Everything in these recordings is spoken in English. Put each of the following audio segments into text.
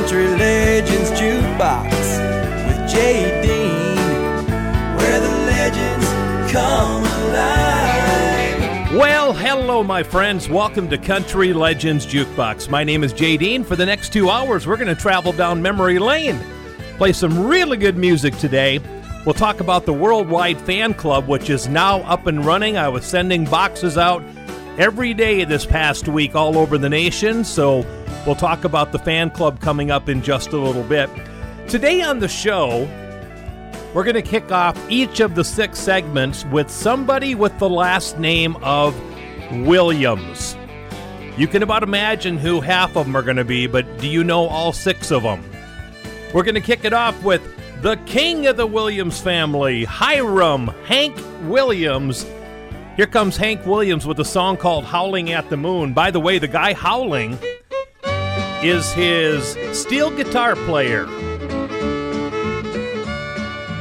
Country Legends Jukebox with Jay Dean, where the legends come alive. Well, hello, my friends. Welcome to Country Legends Jukebox. My name is Jay Dean. For the next two hours, we're going to travel down memory lane, play some really good music today. We'll talk about the Worldwide Fan Club, which is now up and running. I was sending boxes out every day this past week all over the nation, so we'll talk about the fan club coming up in just a little bit. Today on the show, we're going to kick off each of the six segments with somebody with the last name of Williams. You can about imagine who half of them are going to be, but do you know all six of them? We're going to kick it off with the king of the Williams family, Hiram Hank Williams. Here comes Hank Williams with a song called Howling at the Moon. By the way, the guy howling is his steel guitar player.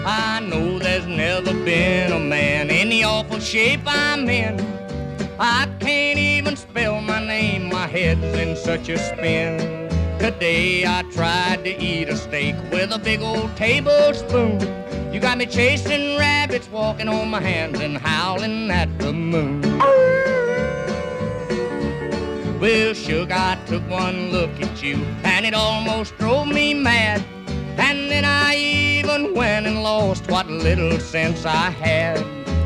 I know there's never been a man in the awful shape I'm in. I can't even spell my name, my head's in such a spin. Today I tried to eat a steak with a big old tablespoon. You got me chasing rabbits, walking on my hands and howling at the moon. Well, sugar, I took one look at you and it almost drove me mad. And then I even went and lost what little sense I had.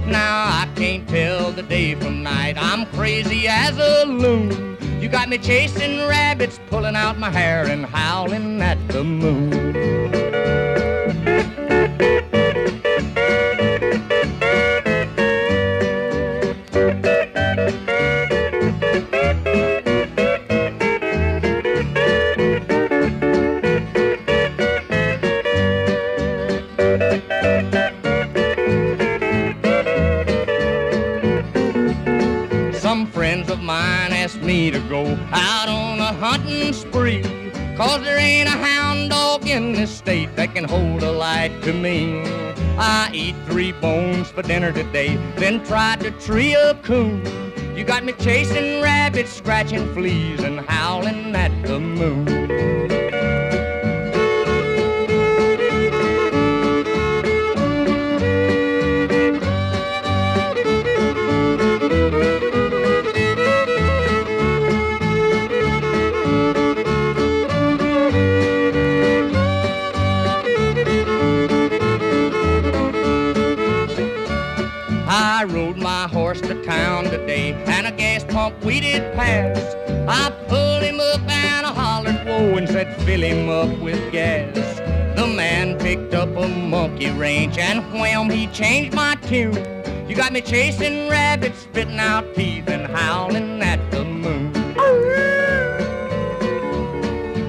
Now I can't tell the day from night. I'm crazy as a loon. You got me chasing rabbits, pulling out my hair and howling at the moon. To go out on a hunting spree. Cause there ain't a hound dog in this state that can hold a light to me. I eat three bones for dinner today, then tried to tree a coon. You got me chasing rabbits, scratching fleas, and howling at the moon. Pump we did pass. I pulled him up and I hollered whoa and said fill him up with gas. The man picked up a monkey wrench and wham, he changed my tune. You got me chasing rabbits, spitting out teeth and howling at the moon.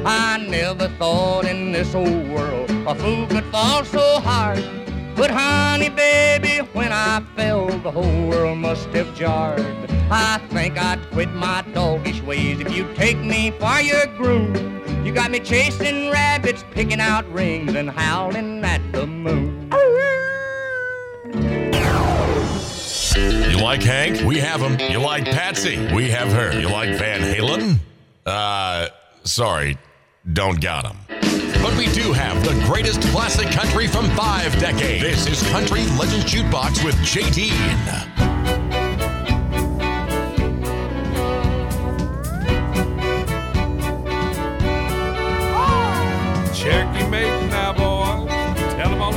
I never thought in this old world a fool could fall so hard. But honey, baby, when I fell, the whole world must have jarred. I think I'd quit my doggish ways if you'd take me for your groom. You got me chasing rabbits, picking out rings, and howling at the moon. You like Hank? We have him. You like Patsy? We have her. You like Van Halen? Uh, sorry, don't got him. But we do have the greatest classic country from five decades. This is Country Legends Jukebox with Jay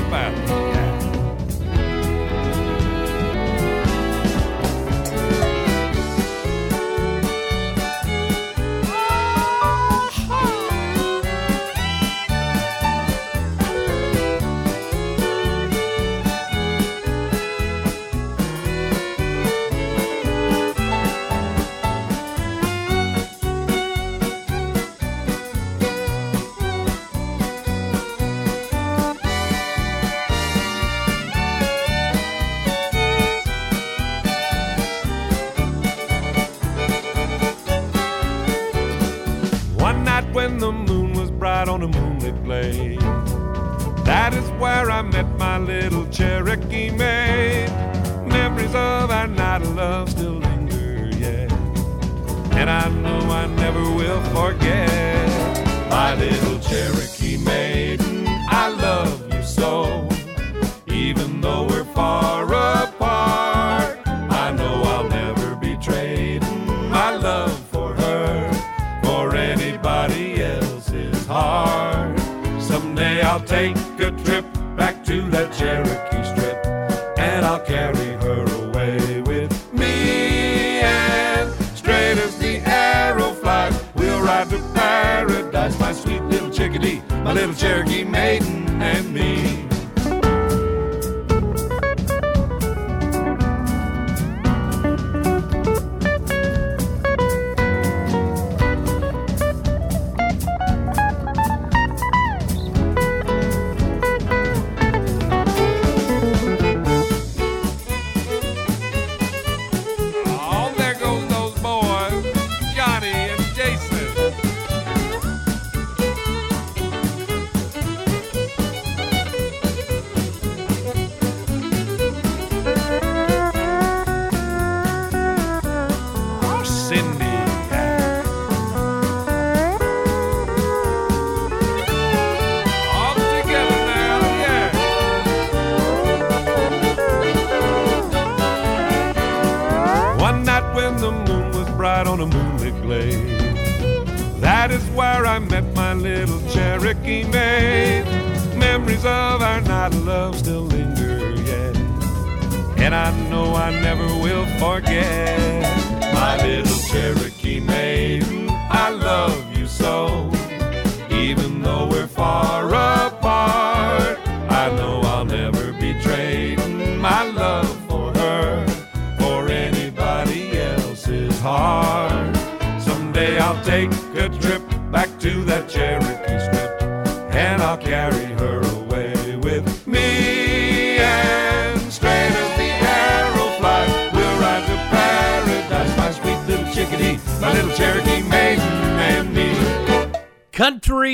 Dean. I forget my little cherry. My bright on a moonlit glade. That is where I met my little Cherokee maid. Memories of our night of love still linger yet. And I know I never will forget my little Cherokee maid. I love you so.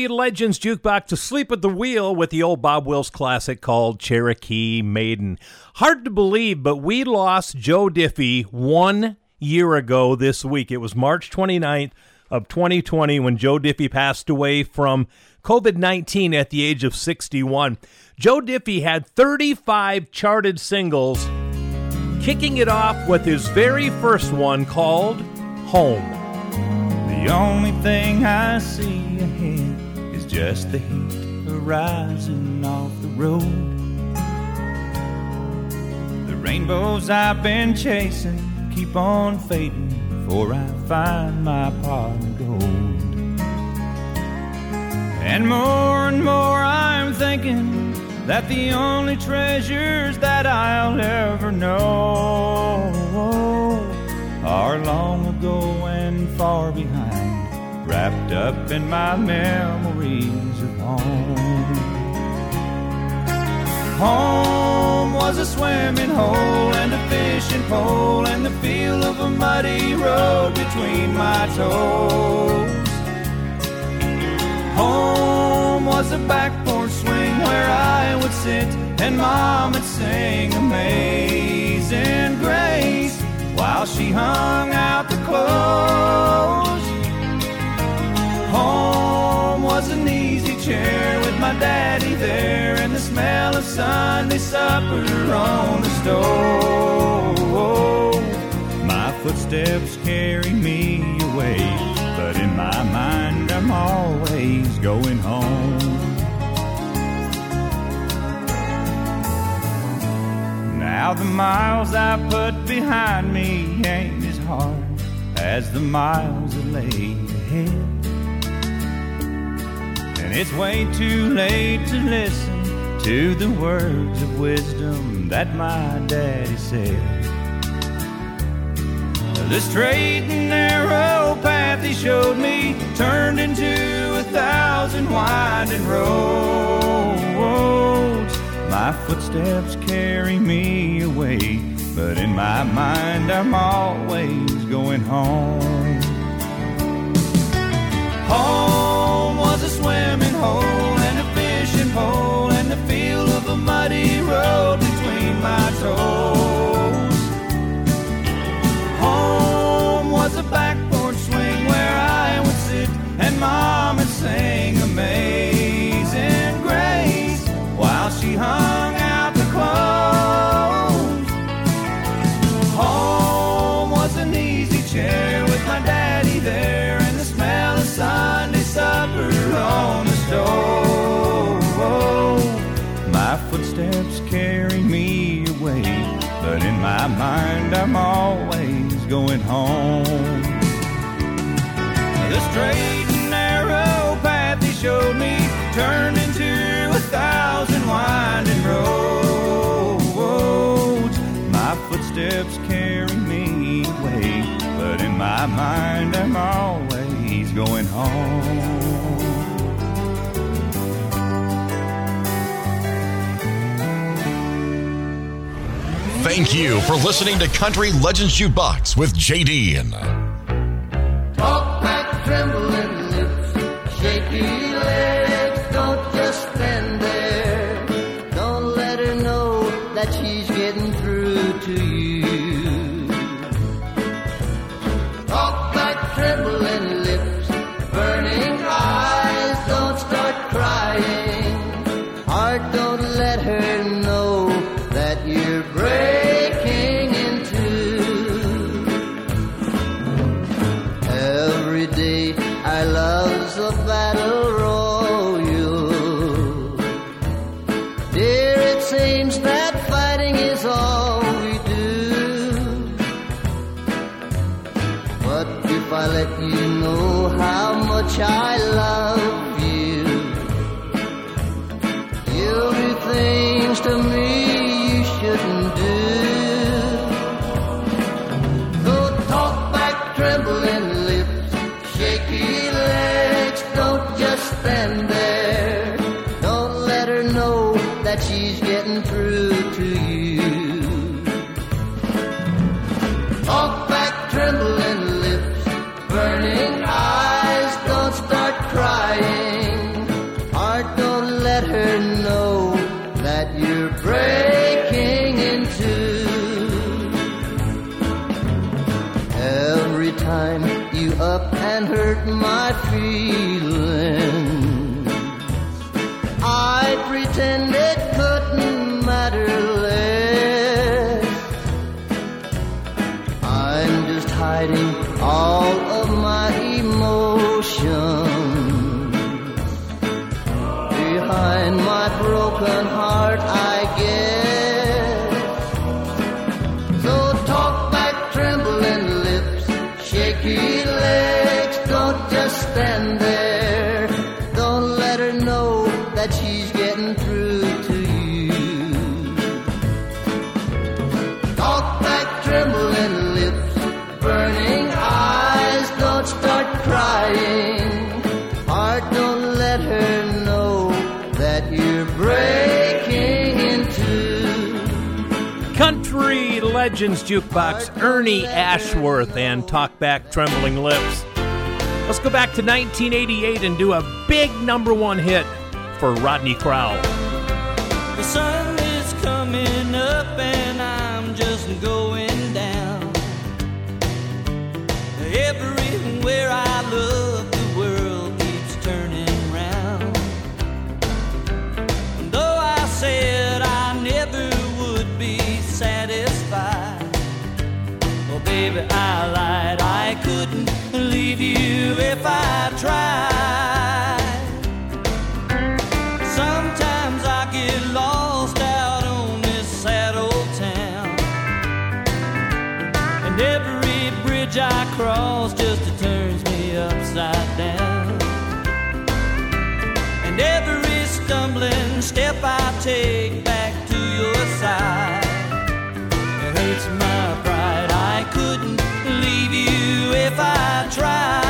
Legends Jukebox Asleep at the Wheel with the old Bob Wills classic called Cherokee Maiden. Hard to believe, but we lost Joe Diffie one year ago this week. It was March 29th of 2020 when Joe Diffie passed away from COVID-19 at the age of 61. Joe Diffie had 35 charted singles, kicking it off with his very first one called Home. The only thing I see just the heat arising off the road. The rainbows I've been chasing keep on fading before I find my pot of gold. And more and more I'm thinking that the only treasures that I'll ever know are long ago and far behind, wrapped up in my memories of home. Home was a swimming hole and a fishing pole and the feel of a muddy road between my toes. Home was a back porch swing where I would sit and mom would sing Amazing Grace while she hung out the clothes. Home was an easy chair with my daddy there and the smell of Sunday supper on the stove. My footsteps carry me away, but in my mind I'm always going home. Now the miles I put behind me ain't as hard as the miles that lay ahead. And it's way too late to listen to the words of wisdom that my daddy said. The straight and narrow path he showed me turned into a thousand winding roads. My footsteps carry me away, but in my mind I'm always going home. Home hole and a fishing pole and the feel of a muddy road between my toes. Home was a back porch swing where I would sit and mom my mind, I'm always going home. The straight and narrow path he showed me turned into a thousand winding roads. My footsteps carry me away, but in my mind, I'm always going home. Thank you for listening to Country Legends Jukebox with JD. ocean. Legends Jukebox, Ernie Ashworth, and Talk Back Trembling Lips. Let's go back to 1988 and do a big number one hit for Rodney Crowell. take back to your side. It hurts my pride. I couldn't leave you if I tried.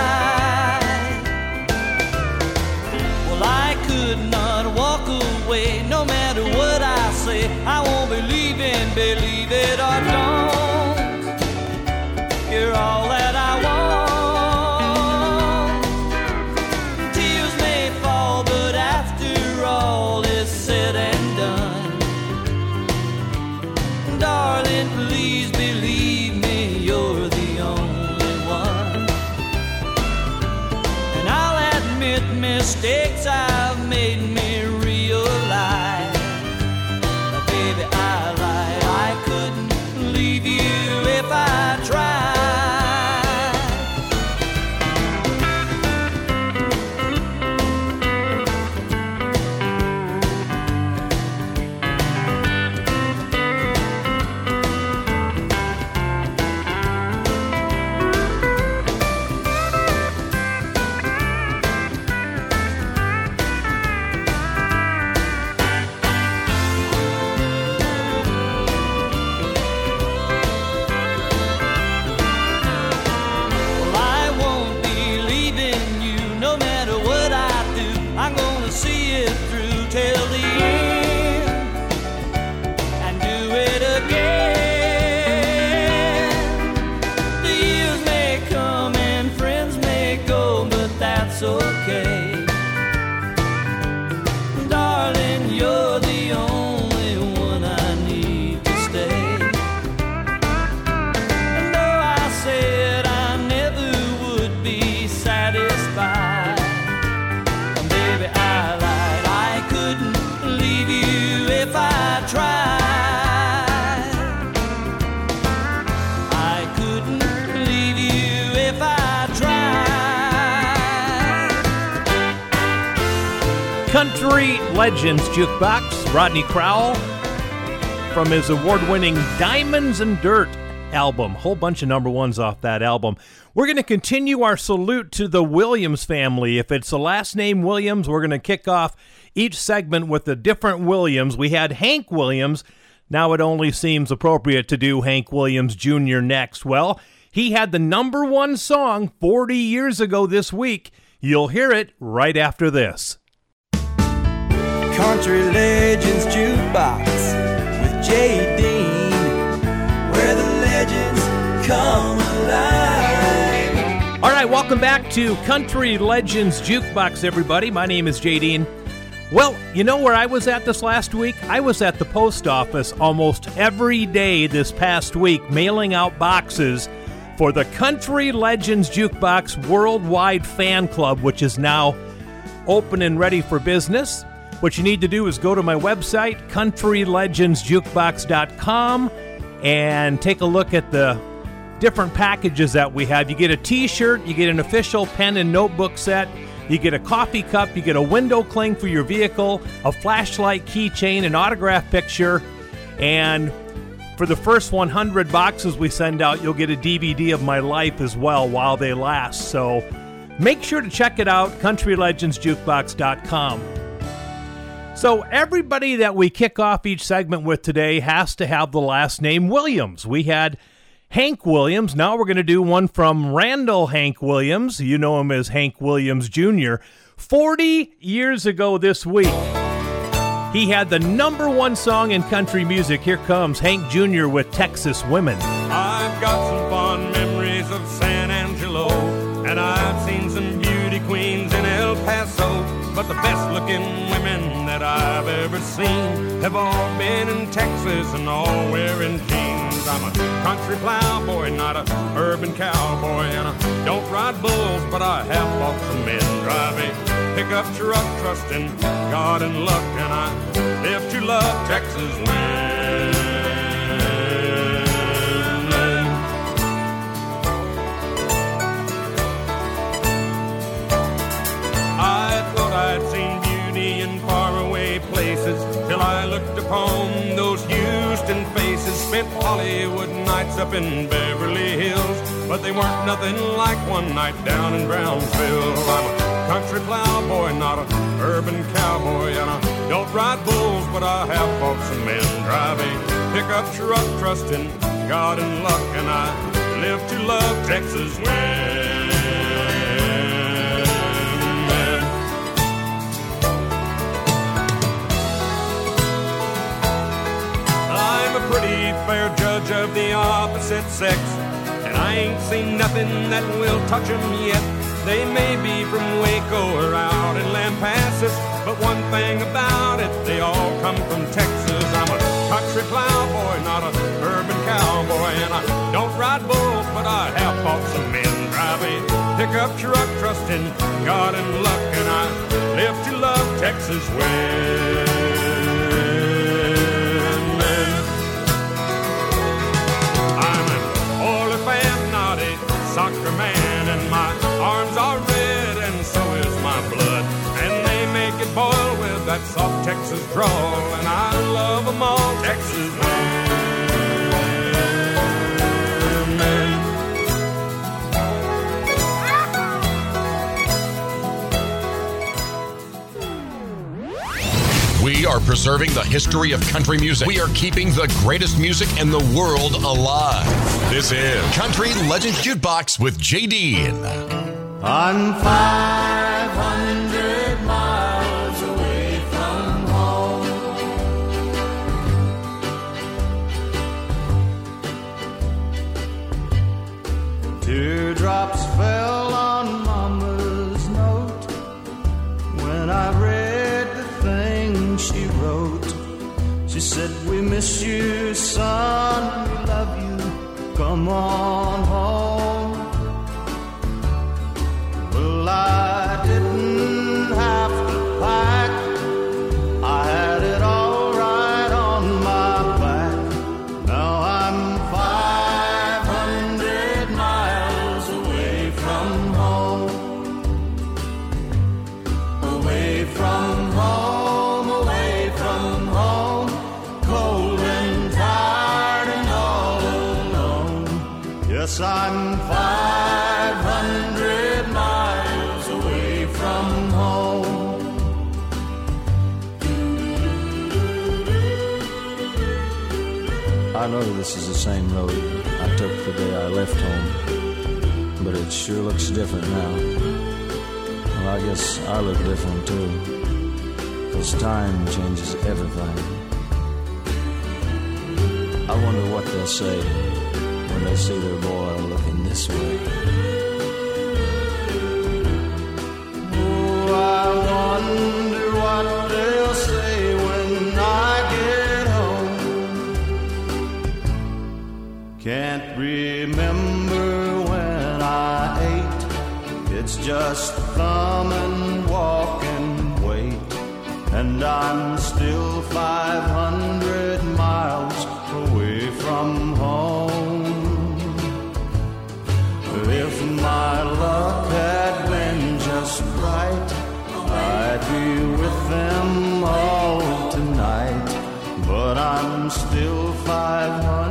Country Legends Jukebox. Rodney Crowell from his award winning Diamonds and Dirt album. Whole bunch of number ones off that album. We're going to continue our salute to the Williams family. If it's the last name Williams, we're going to kick off each segment with a different Williams. We had Hank Williams. Now it only seems appropriate to do Hank Williams Jr. next. Well, he had the number one song 40 years ago this week. You'll hear it right after this. Country Legends Jukebox with Jay Dean, where the legends come alive. All right, welcome back to Country Legends Jukebox, everybody. My name is Jay Dean. Well, you know where I was at this last week? I was at the post office almost every day this past week, mailing out boxes for the Country Legends Jukebox Worldwide Fan Club, which is now open and ready for business. What you need to do is go to my website, countrylegendsjukebox.com, and take a look at the different packages that we have. You get a t shirt, you get an official pen and notebook set, you get a coffee cup, you get a window cling for your vehicle, a flashlight keychain, an autograph picture, and for the first 100 boxes we send out, you'll get a DVD of my life as well while they last. So make sure to check it out, countrylegendsjukebox.com. So, everybody that we kick off each segment with today has to have the last name Williams. We had Hank Williams. Now we're going to do one from Randall Hank Williams. You know him as Hank Williams Jr. 40 years ago this week, he had the number one song in country music. Here comes Hank Jr. with Texas Women. I've got some ever seen have all been in Texas and all wearing jeans. I'm a country plowboy, not a urban cowboy, and I don't ride bulls, but I have bought some men driving pickup truck, trusting God and luck, and I live to love Texas women. Upon those Houston faces. Spent Hollywood nights up in Beverly Hills, but they weren't nothing like one night down in Brownsville. I'm a country plowboy, not a urban cowboy, and I don't ride bulls, but I have bought some men driving pickup truck, trusting God and luck, and I live to love Texas women. Pretty fair judge of the opposite sex, and I ain't seen nothing that will touch 'em yet. They may be from Waco or out in Lampasas, but one thing about it, they all come from Texas. I'm a country plowboy, not a urban cowboy, and I don't ride bulls, but I have bought some men driving pickup truck, trusting God and luck, and I live to love Texas women. That soft Texas drawl, and I love them all, Texas women. We are preserving the history of country music. We are keeping the greatest music in the world alive. This is Country Legends Jukebox with J.D. Dean. I'm 500 Teardrops fell on Mama's note when I read the thing she wrote. She said, We miss you, son. We love you. Come on home. Well, I I know this is the same road I took the day I left home, but it sure looks different now. Well, I guess I look different too, because time changes everything. I wonder what they'll say when they see their boy looking this way. Oh, I wonder just thumb and walk and wait. And I'm still 500 miles away from home. If my luck had been just right, I'd be with them all tonight. But I'm still 500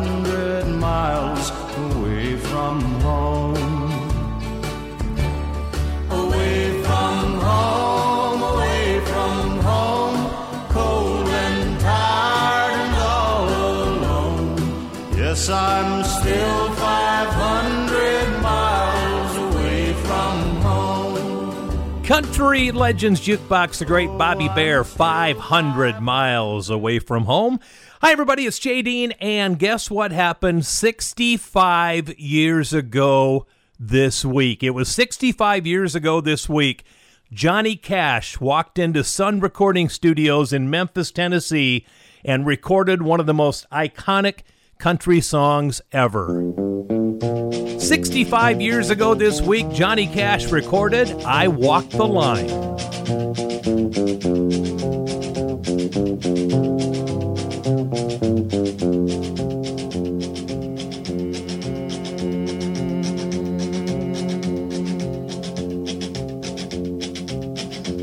Country Legends Jukebox, the great Bobby Bare, 500 miles away from home. Hi, everybody, it's Jay Dean, and guess what happened 65 years ago this week? It was 65 years ago this week. Johnny Cash walked into Sun Recording Studios in Memphis, Tennessee, and recorded one of the most iconic country songs ever. 65 years ago this week, Johnny Cash recorded I Walk the Line.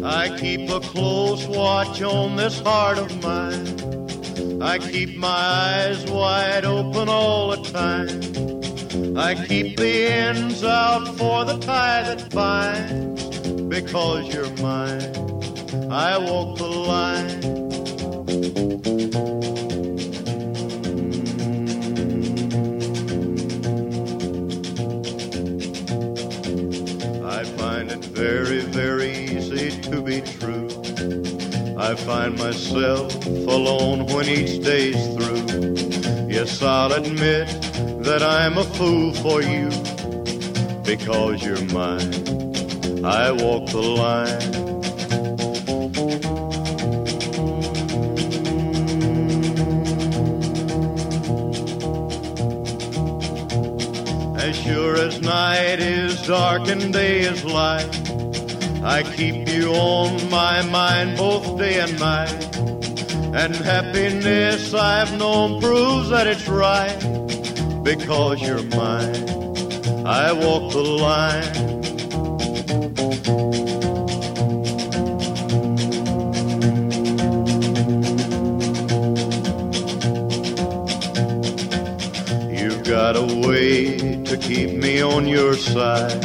I keep a close watch on this heart of mine. I keep my eyes wide open all the time. I keep the ends out for the tie that binds. Because you're mine, I walk the line. I find it very, very easy to be true. I find myself alone when each day's through. Yes, I'll admit that I'm a fool for you because you're mine. I walk the line. As sure as night is dark and day is light, I keep you on my mind both day and night. And happiness I've known proves that it's right because you're mine. I walk the line. You've got a way to keep me on your side.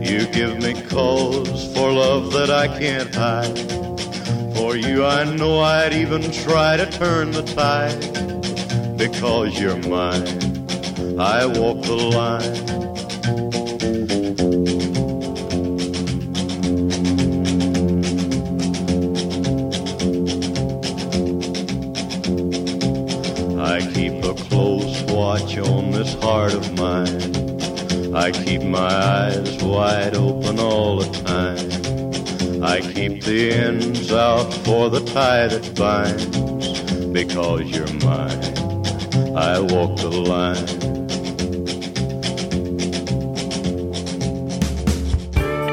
You give me cause for love that I can't hide. For you, I know I'd even try to turn the tide. Because you're mine, I walk the line. I keep a close watch on this heart of mine. I keep my eyes wide open all the time. I keep the ends out for the tie that binds. Because you're mine, I walk the line.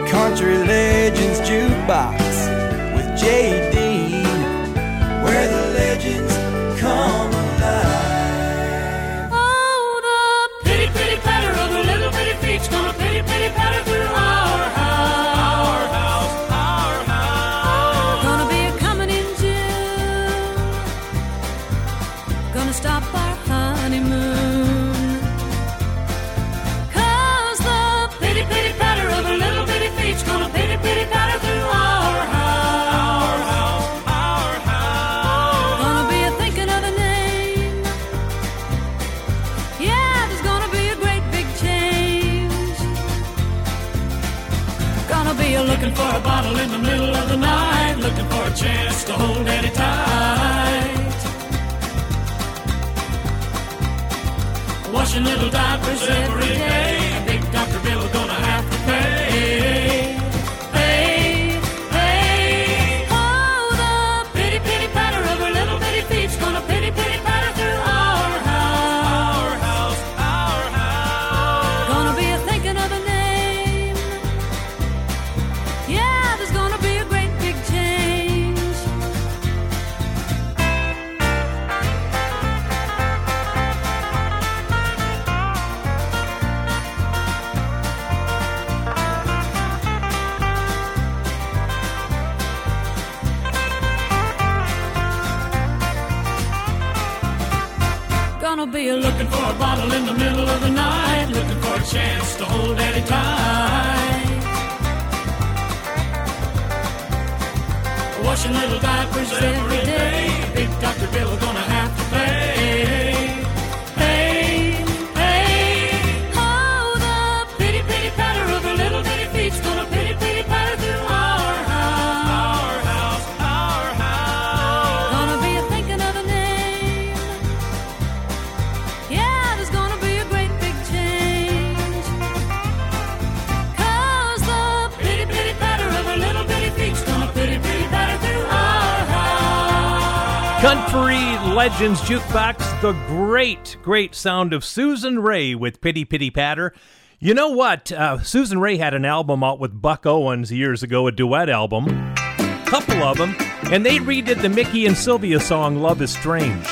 Country Legends Jukebox with Jay Jukebox, the great, great sound of Susan Raye with Pitty Pitty Patter. You know what? Uh, Susan Raye had an album out with Buck Owens years ago, a duet album, a couple of them, and they redid the Mickey and Sylvia song Love is Strange.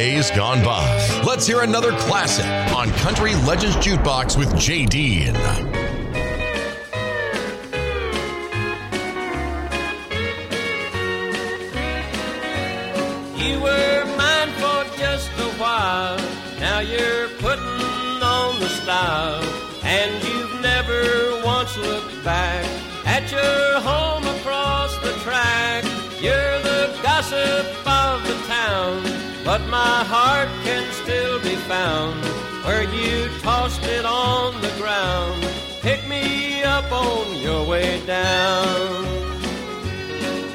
Days gone by. Let's hear another classic on Country Legends Jukebox with Jay Dean. You were mine for just a while. Now you're putting on the style. And you've never once looked back at your home across the track. You're the gossip of the town. But my heart can still be found where you tossed it on the ground. Pick me up on your way down.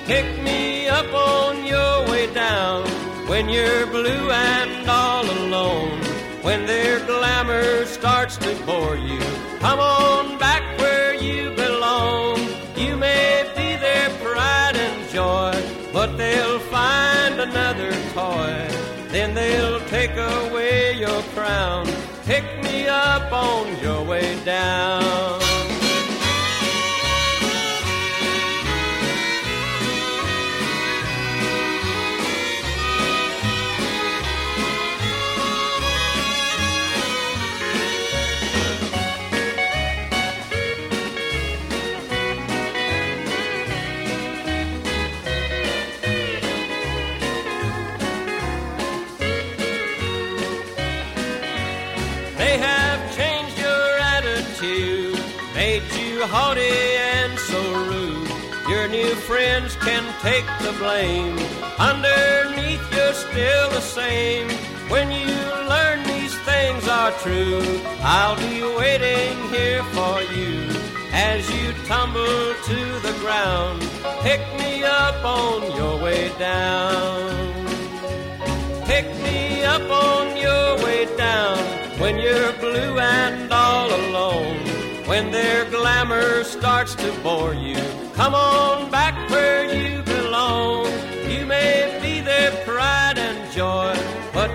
Pick me up on your way down when you're blue and all alone. when their glamour starts to bore you. Come on back where you belong. You may be their pride and joy, but they'll find another toy. Then they'll take away your crown. Pick me up on your way down. Take the blame. Underneath, you're still the same. When you learn these things are true, I'll be waiting here for you as you tumble to the ground. Pick me up on your way down. Pick me up on your way down when you're blue and all alone. When their glamour starts to bore you, come on back where you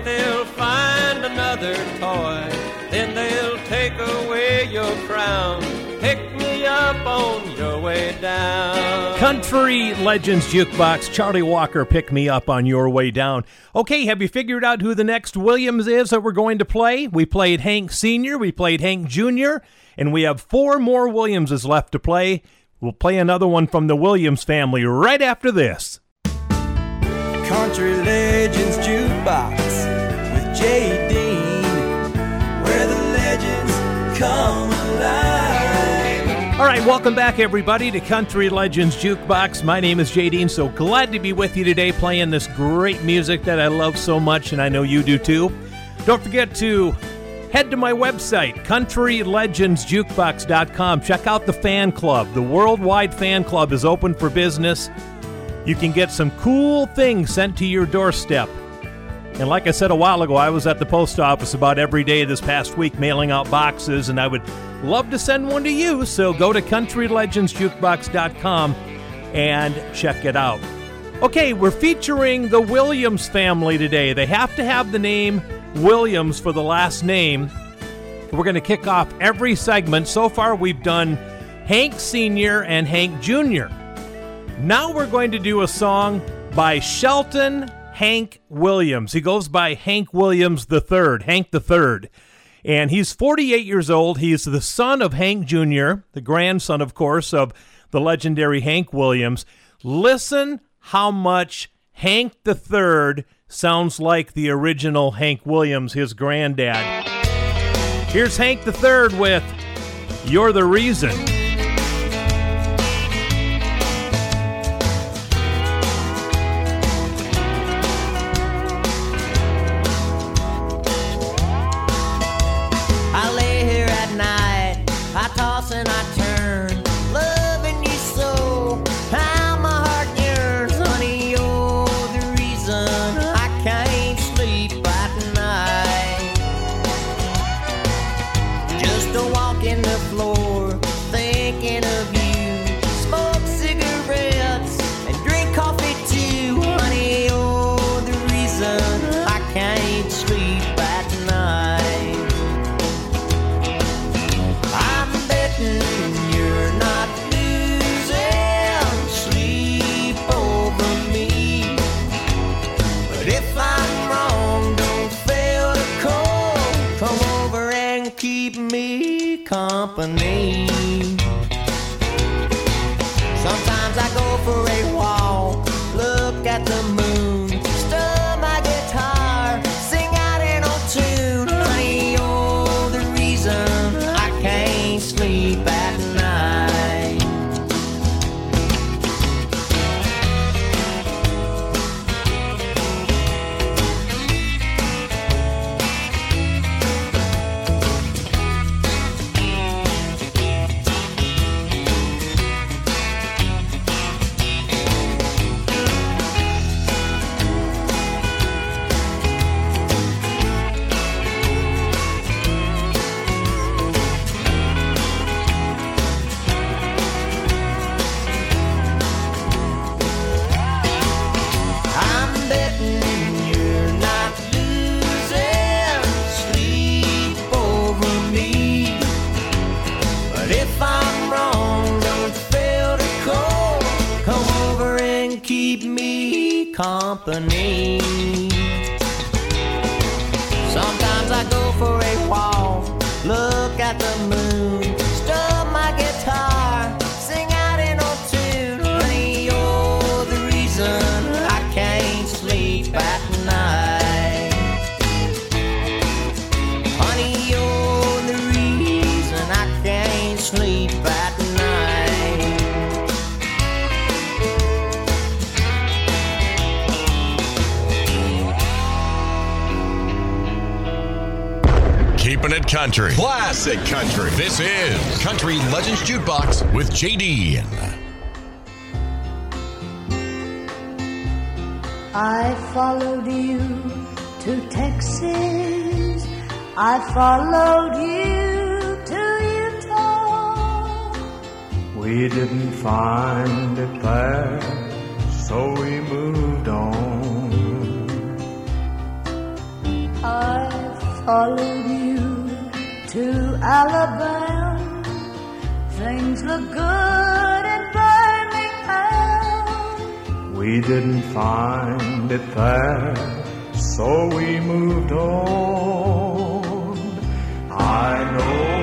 but they'll find another toy. Then they'll take away your crown. Pick me up on your way down. Country Legends Jukebox, Charlie Walker, pick me up on your way down. Okay, have you figured out who the next Williams is that we're going to play? We played Hank Sr., we played Hank Jr., and we have four more Williamses left to play. We'll play another one from the Williams family right after this. Country Legends Jukebox Dean, where the legends come alive. All right, welcome back, everybody, to Country Legends Jukebox. My name is Jay Dean, so glad to be with you today playing this great music that I love so much, and I know you do too. Don't forget to head to my website, countrylegendsjukebox.com. Check out the fan club. The worldwide fan club is open for business. You can get some cool things sent to your doorstep. And like I said a while ago, I was at the post office about every day this past week mailing out boxes, and I would love to send one to you. So go to countrylegendsjukebox.com and check it out. Okay, we're featuring the Williams family today. They have to have the name Williams for the last name. We're going to kick off every segment. So far, we've done Hank Sr. and Hank Jr. Now we're going to do a song by Shelton Hank Williams. He goes by Hank Williams III, Hank III. And he's 48 years old. He's the son of Hank Jr., the grandson, of course, of the legendary Hank Williams. Listen how much Hank III sounds like the original Hank Williams, his granddad. Here's Hank III with You're the Reason. Company. Company. Country. Classic country. This is Country Legends Jukebox with JD. I followed you to Texas. I followed you to Utah. We didn't find it there, so we moved on. I followed you to Alabama. Things look good in Birmingham. We didn't find it there, so we moved on. I know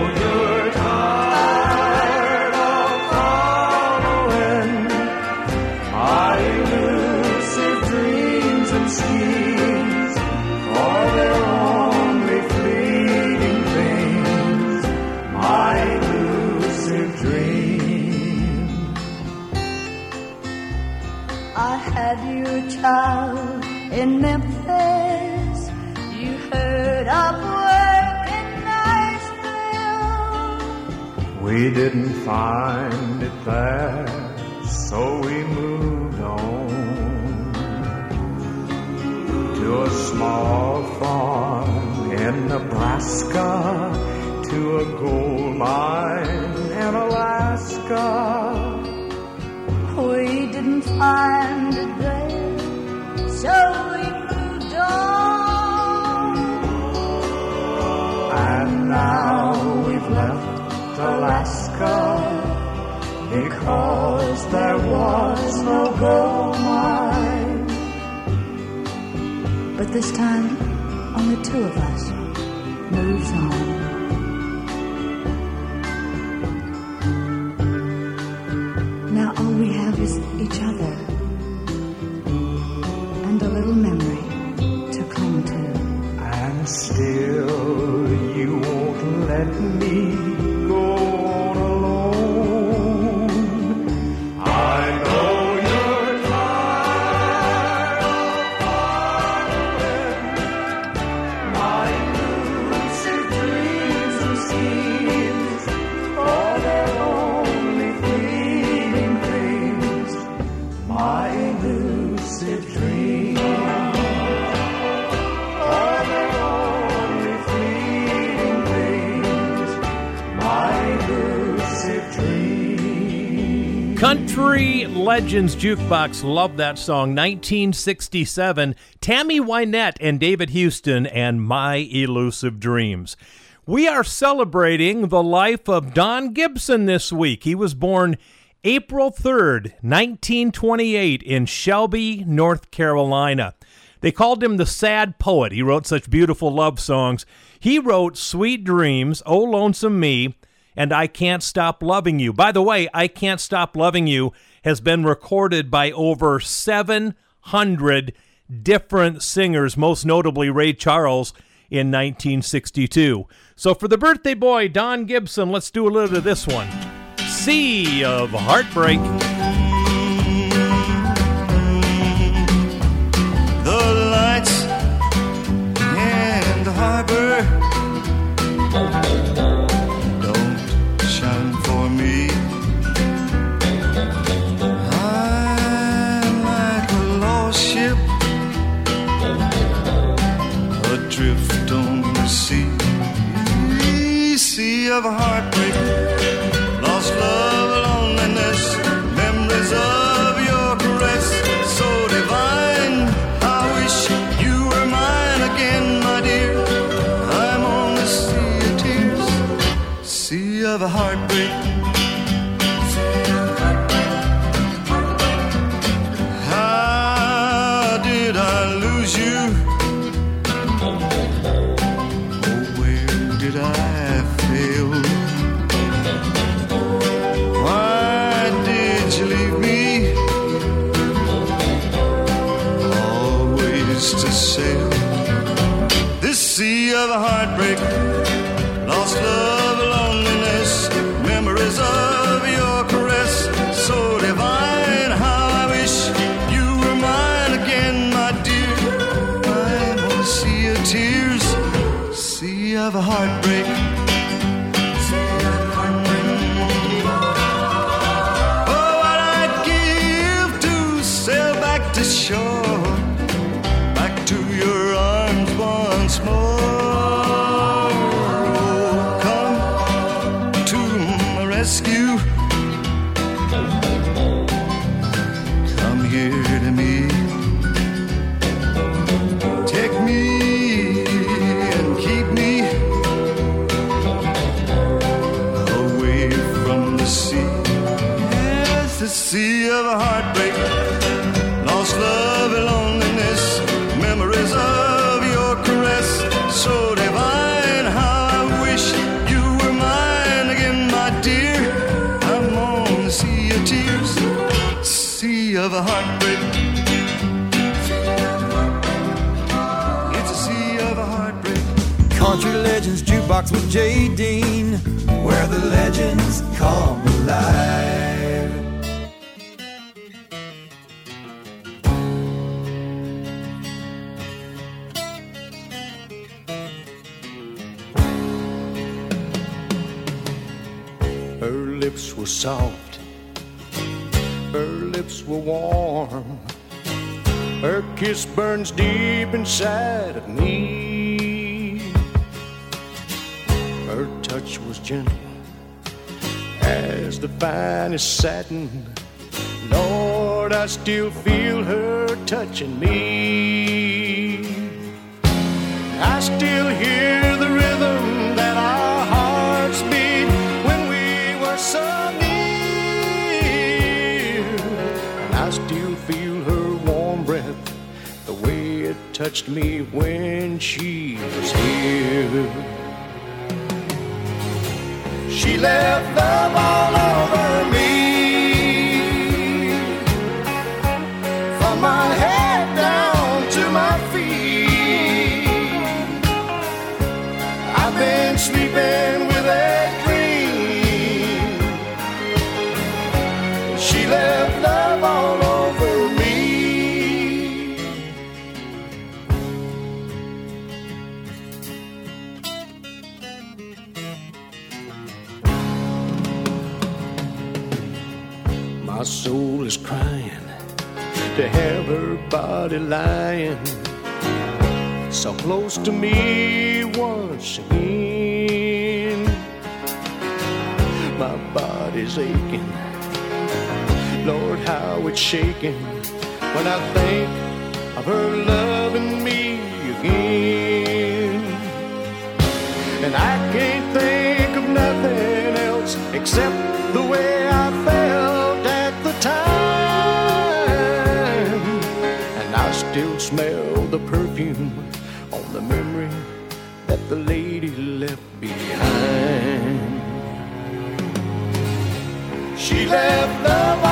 in Memphis. You heard of work in Nashville. We didn't find it there, so we moved on to a small farm in Nebraska, to a gold mine in Alaska. We didn't find it there, so we moved on. And now we've left Alaska because there was no gold mine. But this time, only two of us moves on. Legends Jukebox. Love that song. 1967. Tammy Wynette and David Houston and My Elusive Dreams. We are celebrating the life of Don Gibson this week. He was born April 3rd, 1928, in Shelby, North Carolina. They called him the sad poet. He wrote such beautiful love songs. He wrote Sweet Dreams, Oh Lonesome Me, and I Can't Stop Loving You. By the way, I Can't Stop Loving You has been recorded by over 700 different singers, most notably Ray Charles in 1962. So for the birthday boy, Don Gibson, let's do a little of this one Sea of Heartbreak. the lights in the harbor of a heartbreak, lost love, loneliness, memories of your caress, so divine. I wish you were mine again, my dear. I'm on the sea of tears, sea of a heartbreak. Sea a heartbreak, lost love, loneliness, memories of your caress, so divine. How I wish you were mine again, my dear. I'm on a sea of tears, sea of a heartbreak. Of heartbreak, lost love and loneliness, memories of your caress, so divine. How I wish you were mine again, my dear. I'm on the sea of tears, sea of a heartbreak. It's a sea of a heartbreak. Country Legends Jukebox with Jay Dean, where the legends come alive. Soft, her lips were warm. Her kiss burns deep inside of me. Her touch was gentle as the finest satin. Lord, I still feel her touching me. I still hear touched me when she was here. She left love all over me. Soul is crying to have her body lying so close to me once again. My body's aching, Lord, how it's shaking when I think of her loving me again. And I can't think of nothing else except smell the perfume on the memory that the lady left behind. She left love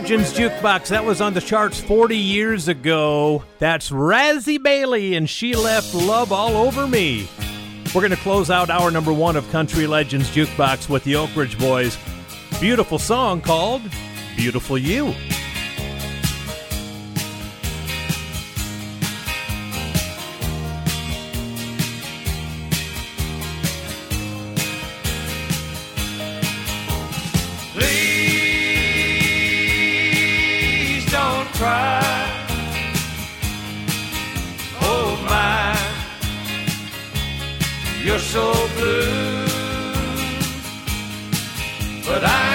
Legends Jukebox. That was on the charts 40 years ago. That's Razzy Bailey, and she left love all over me. We're going to close out our number one of Country Legends Jukebox with the Oak Ridge Boys. Beautiful song called Beautiful You. You're so blue. But I'm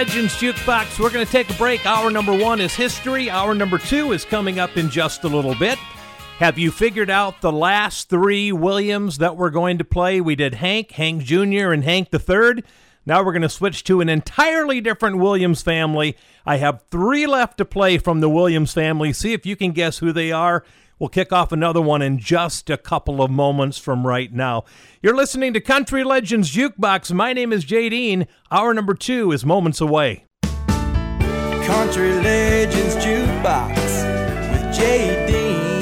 Legends Jukebox. We're going to take a break. Hour number one is history. Hour number two is coming up in just a little bit. Have you figured out the last three Williams that we're going to play? We did Hank, Hank Jr., and Hank the Third. Now we're going to switch to an entirely different Williams family. I have three left to play from the Williams family. See if you can guess who they are. We'll kick off another one in just a couple of moments from right now. You're listening to Country Legends Jukebox. My name is Jay Dean. Hour number two is moments away. Country Legends Jukebox with Jay Dean,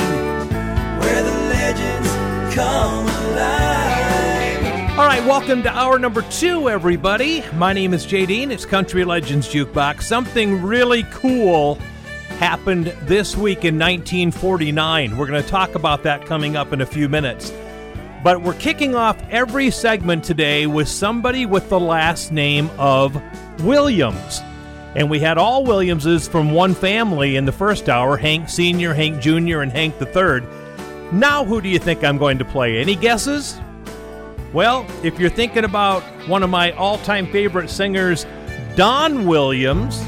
where the legends come alive. All right, welcome to hour number two, everybody. My name is Jay Dean. It's Country Legends Jukebox. Something really cool happened this week in 1949. We're going to talk about that coming up in a few minutes. But we're kicking off every segment today with somebody with the last name of Williams. And we had all Williamses from one family in the first hour Hank Sr., Hank Jr., and Hank the Third. Now, who do you think I'm going to play? Any guesses? Well, if you're thinking about one of my all time favorite singers, Don Williams,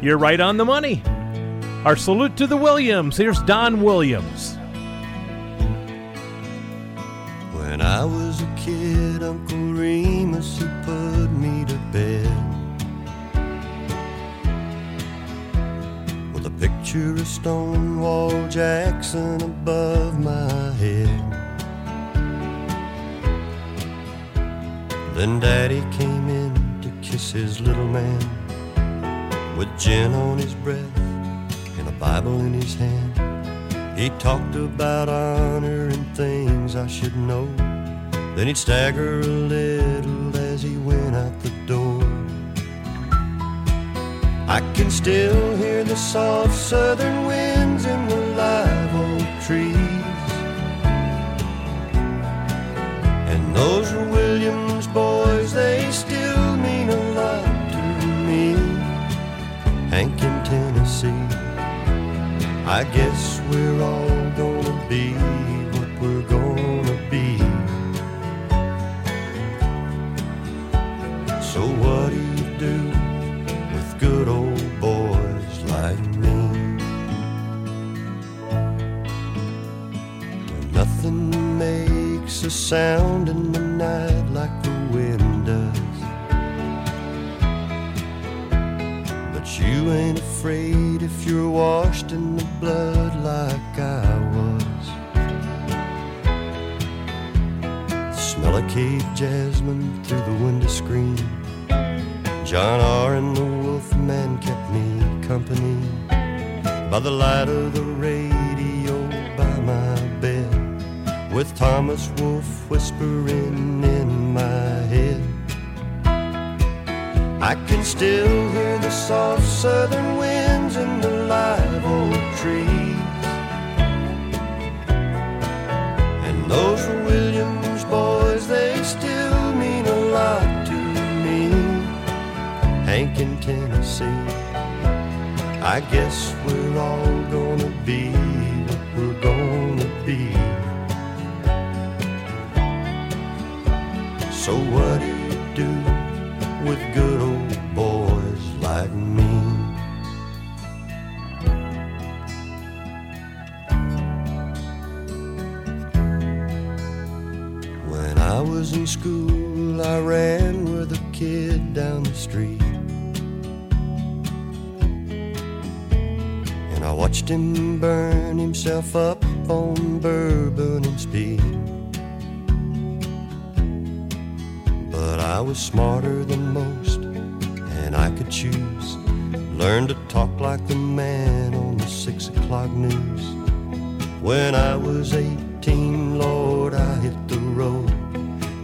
you're right on the money. Our salute to the Williams. Here's Don Williams. When I was a kid, Uncle Remus, he put me to bed with a picture of Stonewall Jackson above my head. Then Daddy came in to kiss his little man with gin on his breath Bible in his hand. He talked about honor and things I should know. Then he'd stagger a little as he went out the door. I can still hear the soft southern winds in the live oak trees. And those were Williams boys, they still mean a lot to me. Hank in Tennessee. I guess we're all gonna be what we're gonna be. So what do you do with good old boys like me? When nothing makes a sound in the night like the wind does. But you ain't afraid if you're washed in the blood like I was. Smell of cape jasmine through the window screen. John R. and the Wolfman kept me company by the light of the radio by my bed, with Thomas Wolfe whispering in my head. I can still hear the soft southern winds in the live oak trees. And those Williams boys, they still mean a lot to me. Hank in Tennessee. I guess we're all gonna be what we're gonna be. So what do you do with good old boys like me? In school, I ran with a kid down the street. And I watched him burn himself up on bourbon and speed. But I was smarter than most, and I could choose. Learn to talk like the man on the six o'clock news. When I was 18, Lord, I hit.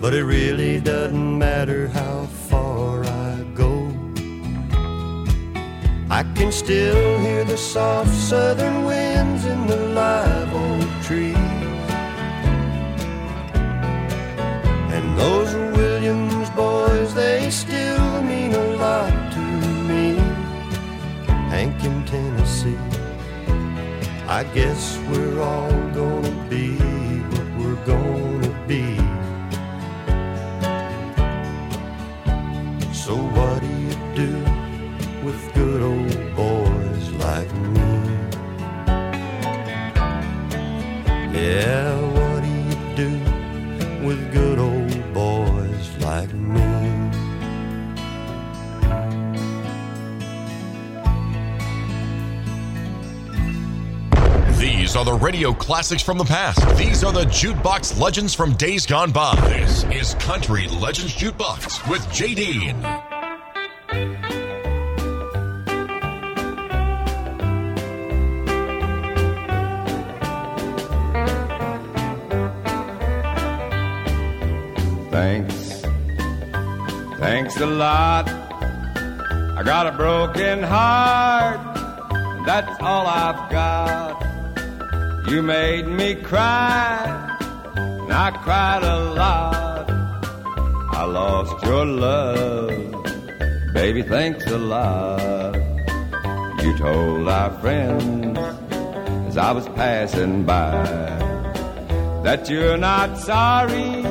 But it really doesn't matter how far I go. I can still hear the soft southern winds in the live oak trees. And those Williams boys, they still mean a lot to me. Hank in Tennessee. I guess we're all are the radio classics from the past. These are the jukebox legends from days gone by. This is Country Legends Jukebox with Jay Dean. Thanks. Thanks a lot. I got a broken heart. That's all I've got. You made me cry. And I cried a lot. I lost your love. Baby, thanks a lot. You told our friends as I was passing by that you're not sorry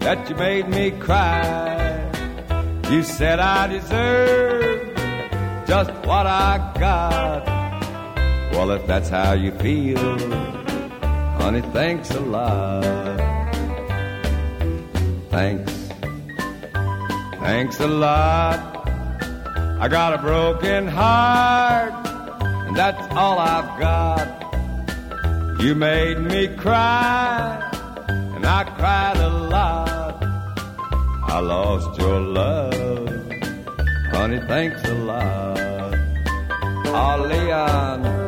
that you made me cry. You said I deserve just what I got. Well, if that's how you feel, honey, thanks a lot. Thanks. Thanks a lot. I got a broken heart, and that's all I've got. You made me cry and I cried a lot. I lost your love, honey. Thanks a lot. Oh, Leon.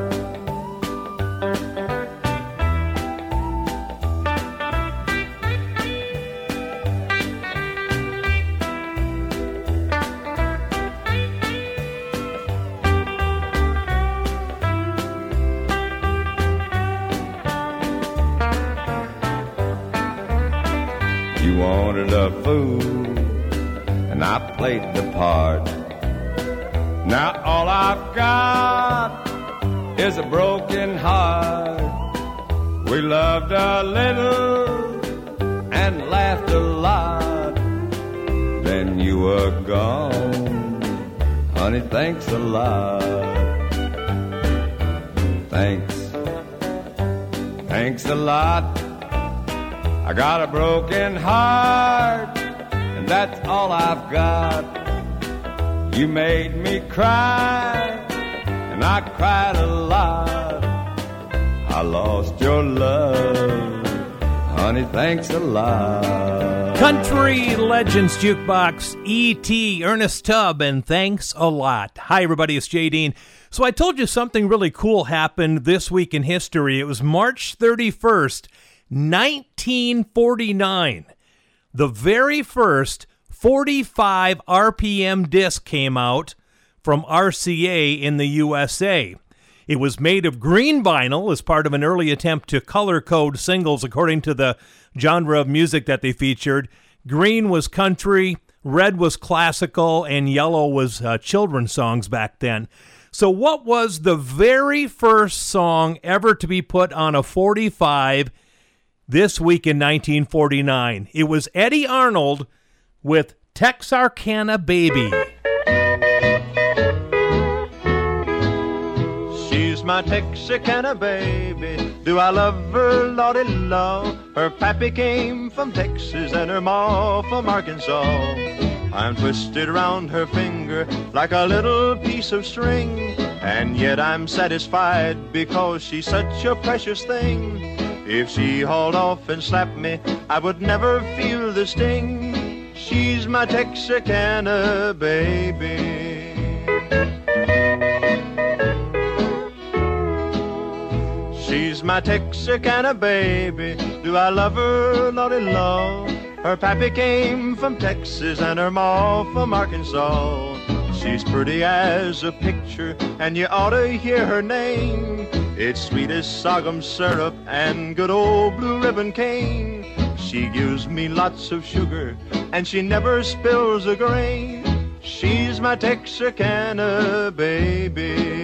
Fool, and I played the part. Now all I've got is a broken heart. We loved a little and laughed a lot. Then you were gone, honey. Thanks a lot. Thanks, thanks a lot. I got a broken heart, and that's all I've got. You made me cry, and I cried a lot. I lost your love, honey. Thanks a lot. Country Legends Jukebox, E.T., Ernest Tubb, and thanks a lot. Hi, everybody, it's Jay Dean. So I told you something really cool happened this week in history. It was March 31st, 1949. The very first 45 RPM disc came out from RCA in the USA. It was made of green vinyl as part of an early attempt to color code singles according to the genre of music that they featured. Green was country, red was classical, and yellow was uh, children's songs back then. So, what was the very first song ever to be put on a 45 this week in 1949? It was Eddy Arnold with Texarkana Baby. She's my Texarkana baby. Do I love her, Lordy love? Her pappy came from Texas and her ma from Arkansas. I'm twisted around her finger like a little piece of string. And yet I'm satisfied because she's such a precious thing. If she hauled off and slapped me, I would never feel the sting. She's my Texarkana baby. She's my Texarkana baby. Do I love her, Lordy Lord? Her pappy came from Texas and her ma from Arkansas. She's pretty as a picture, and you ought to hear her name. It's sweet as sorghum syrup and good old blue ribbon cane. She gives me lots of sugar, and she never spills a grain. She's my Texarkana baby.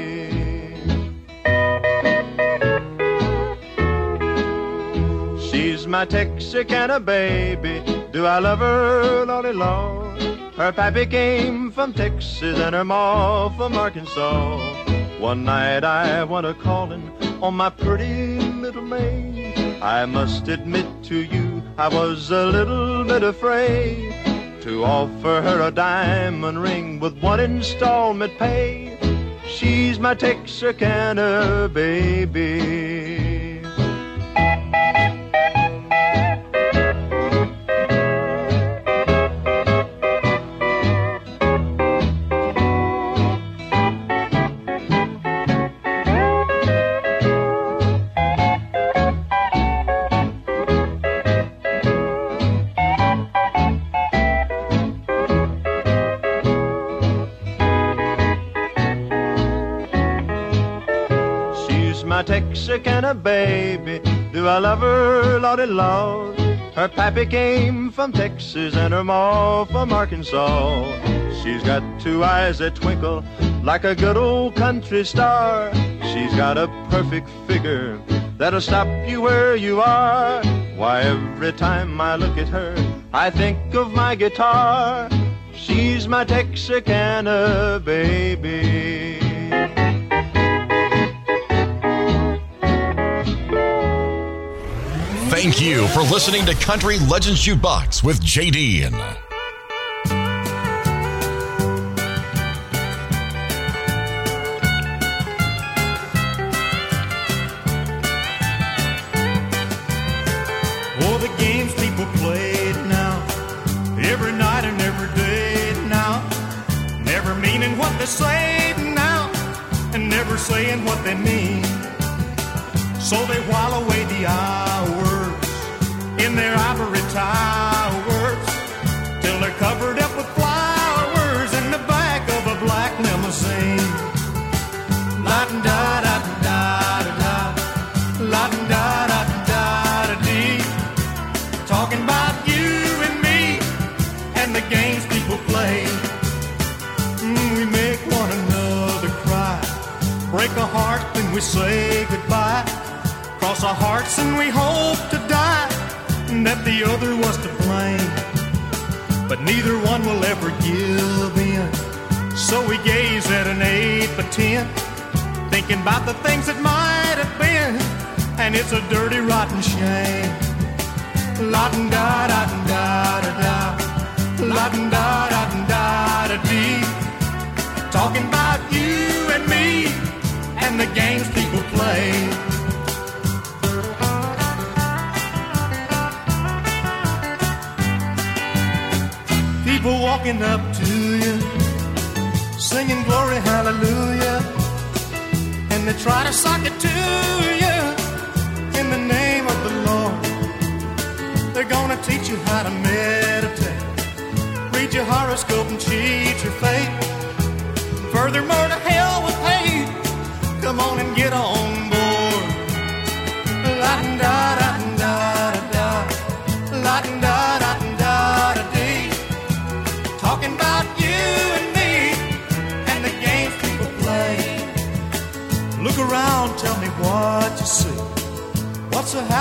She's my Texarkana baby. Do I love her, Lordy Lord? Her pappy came from Texas and her ma from Arkansas. One night I went a calling on my pretty little maid. I must admit to you, I was a little bit afraid to offer her a diamond ring with one installment pay. She's my Texarkana baby. My Texarkana baby. Do I love her, Lordy Lord? Her pappy came from Texas and her ma from Arkansas. She's got two eyes that twinkle like a good old country star. She's got a perfect figure that'll stop you where you are. Why, every time I look at her, I think of my guitar. She's my Texarkana baby. Thank you for listening to Country Legends Jukebox with JD. Oh, the games people play now, every night and every day now, never meaning what they say now, and never saying what they mean. So they while away the hours in their ivory towers till they're covered up with flowers in the back of a black limousine. La da da da da la da da da da dee. Talking about you and me and the games people play. We make one another cry, break a heart, then we say goodbye. Cross our hearts and we hope to die that the other was to blame. But neither one will ever give in. So we gaze at an eight by ten, thinking about the things that might have been. And it's a dirty, rotten shame. La da da da da da da da da da da dee. Talking about you and me and the games people play. People walking up to you, singing glory, hallelujah. And they try to sock it to you in the name of the Lord. They're gonna teach you how to meditate, read your horoscope and cheat your fate. Furthermore, to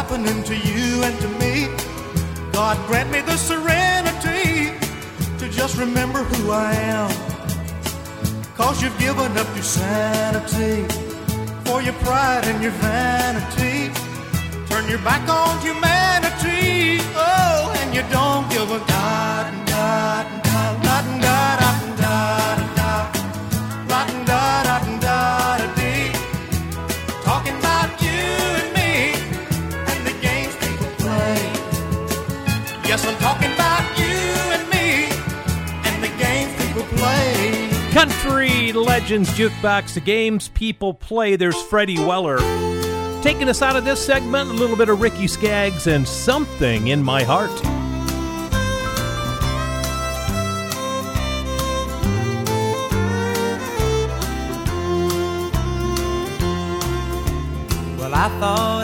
happening to you and to me? God grant me the serenity to just remember who I am. Cause you've given up your sanity for your pride and your vanity. Turn your back on humanity. Oh, and you don't give a god, god, Country Legends Jukebox, the games people play. There's Freddie Weller. Taking us out of this segment, a little bit of Ricky Skaggs and Something in My Heart. Well, I thought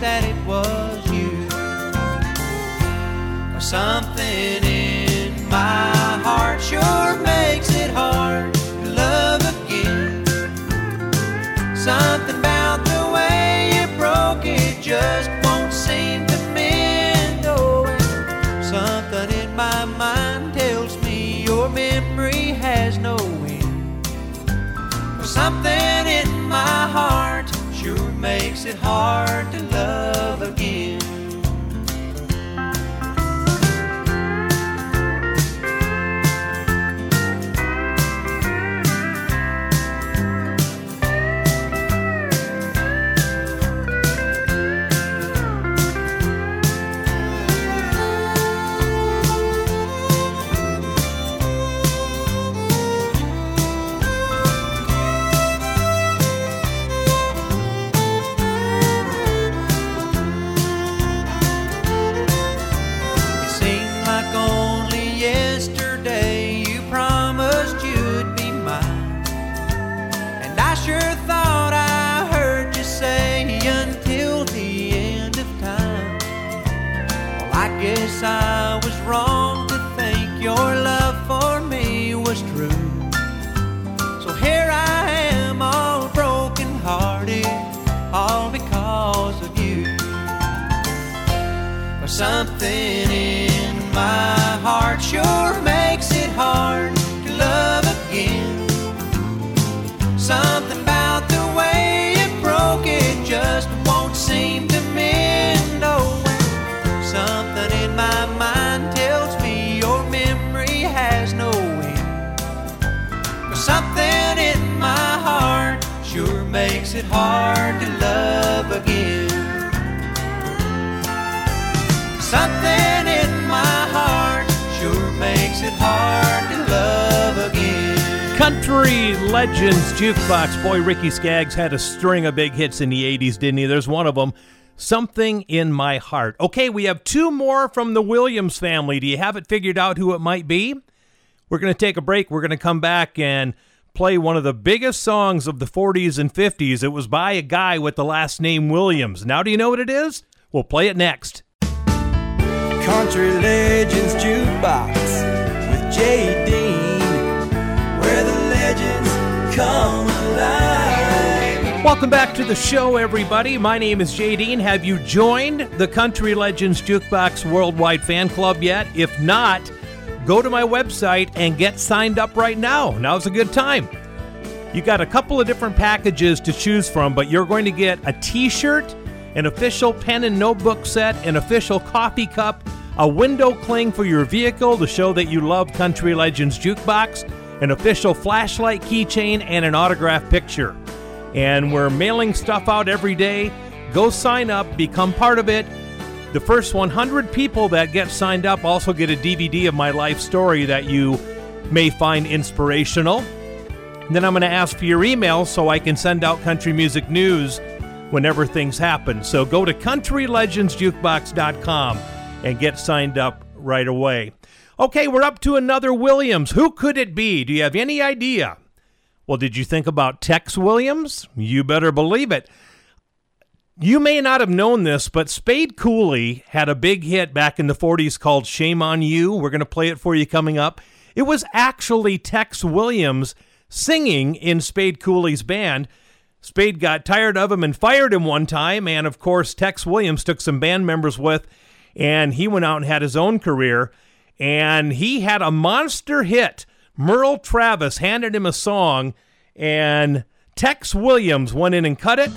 that it was you. or Something something in my heart. Sure Country Legends Jukebox. Boy, Ricky Skaggs had a string of big hits in the 80s, didn't he? There's one of them. Something in My Heart. Okay, we have two more from the Williams family. Do you have it figured out who it might be? We're going to take a break. We're going to come back and play one of the biggest songs of the 40s and 50s. It was by a guy with the last name Williams. Now, do you know what it is? We'll play it next. Country Legends Jukebox with Jay Welcome back to the show, everybody. My name is Jay Dean. Have you joined the Country Legends Jukebox Worldwide Fan Club yet? If not, go to my website and get signed up right now. Now's a good time. You got a couple of different packages to choose from, but you're going to get a t shirt, an official pen and notebook set, an official coffee cup, a window cling for your vehicle to show that you love Country Legends Jukebox, an official flashlight keychain, and an autograph picture. And we're mailing stuff out every day. Go sign up, become part of it. The first 100 people that get signed up also get a DVD of my life story that you may find inspirational. And then I'm going to ask for your email so I can send out country music news whenever things happen. So go to countrylegendsjukebox.com and get signed up right away. Okay, we're up to another Williams. Who could it be? Do you have any idea? Well, did you think about Tex Williams? You better believe it. You may not have known this, but Spade Cooley had a big hit back in the 40s called Shame on You. We're going to play it for you coming up. It was actually Tex Williams singing in Spade Cooley's band. Spade got tired of him and fired him one time, and of course, Tex Williams took some band members with, and he went out and had his own career, and he had a monster hit. Merle Travis handed him a song, and Tex Williams went in and cut it,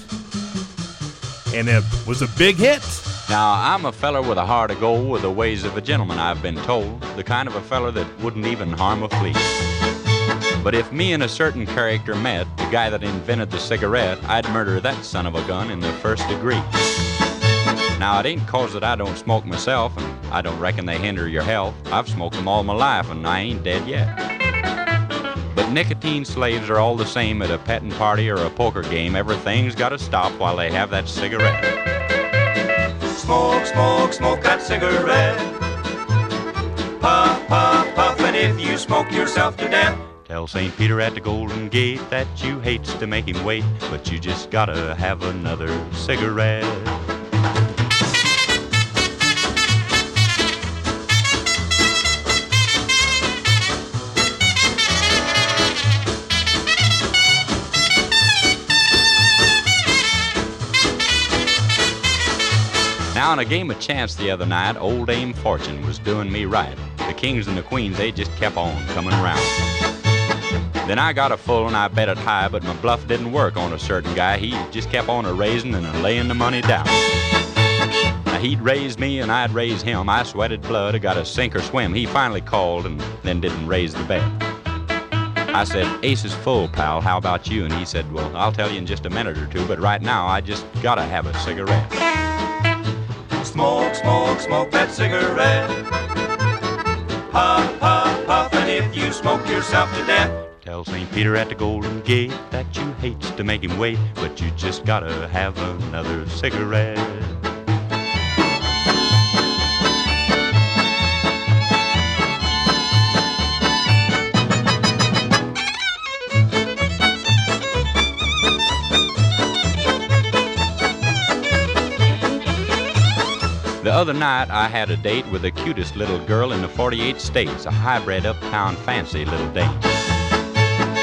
and it was a big hit. Now, I'm a feller with a heart of gold, with the ways of a gentleman, I've been told. The kind of a feller that wouldn't even harm a flea. But if me and a certain character met, the guy that invented the cigarette, I'd murder that son of a gun in the first degree. Now, it ain't cause that I don't smoke myself, and I don't reckon they hinder your health. I've smoked them all my life, and I ain't dead yet. But nicotine slaves are all the same at a petting party or a poker game. Everything's gotta stop while they have that cigarette. Smoke, smoke, smoke that cigarette. Puff, puff, puff, and if you smoke yourself to death, Tell St. Peter at the Golden Gate that you hates to make him wait, but you just gotta have another cigarette. Now, in a game of chance the other night, old Dame Fortune was doing me right. The kings and the queens, they just kept on coming around. Then I got a full and I bet it high, but my bluff didn't work on a certain guy. He just kept on a raising and a laying the money down. Now he'd raise me and I'd raise him. I sweated blood, I got a sink or swim. He finally called and then didn't raise the bet. I said, Ace is full, pal. How about you? And he said, Well, I'll tell you in just a minute or two, but right now I just gotta have a cigarette. Smoke, smoke, smoke that cigarette. Puff, puff, puff, and if you smoke yourself to death, Tell St. Peter at the Golden Gate that you hates to make him wait, but you just gotta have another cigarette. Other night, I had a date with the cutest little girl in the 48 states, a hybrid uptown fancy little date.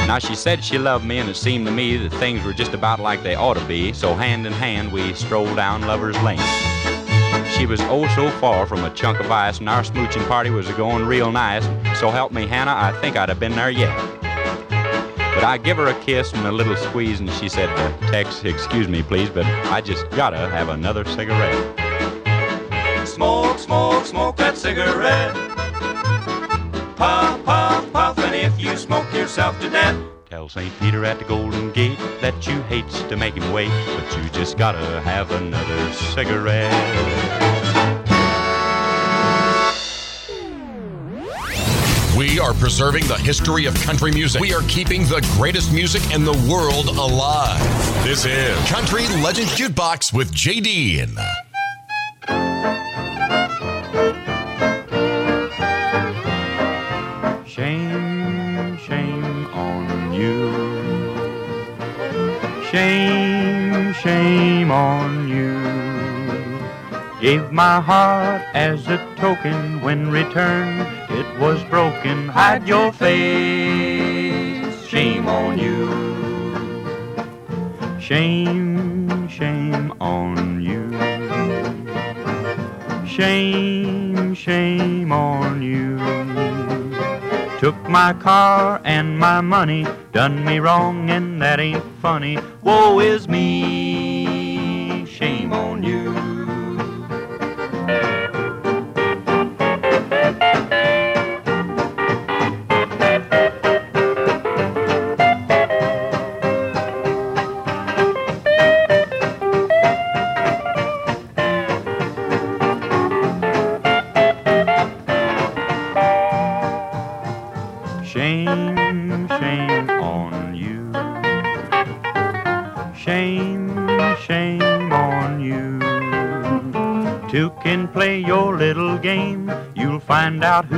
Now, she said she loved me, and it seemed to me that things were just about like they ought to be, so hand in hand, we strolled down Lover's Lane. She was oh so far from a chunk of ice, and our smooching party was going real nice, so help me, Hannah, I think I'd have been there yet. But I give her a kiss and a little squeeze, and she said, Tex, excuse me, please, but I just gotta have another cigarette. Smoke, smoke, that cigarette. Puff, puff, puff, and if you smoke yourself to death, Tell St. Peter at the Golden Gate that you hates to make him wait, but you just gotta have another cigarette. We are preserving the history of country music. We are keeping the greatest music in the world alive. This is Country Legends Jukebox with JD. Shame, shame on you. Shame, shame on you. Gave my heart as a token when returned it was broken. Hide your face. Shame on you. Shame, shame on you. Shame, shame on you. Took my car and my money, done me wrong, and that ain't funny. Woe is me, shame on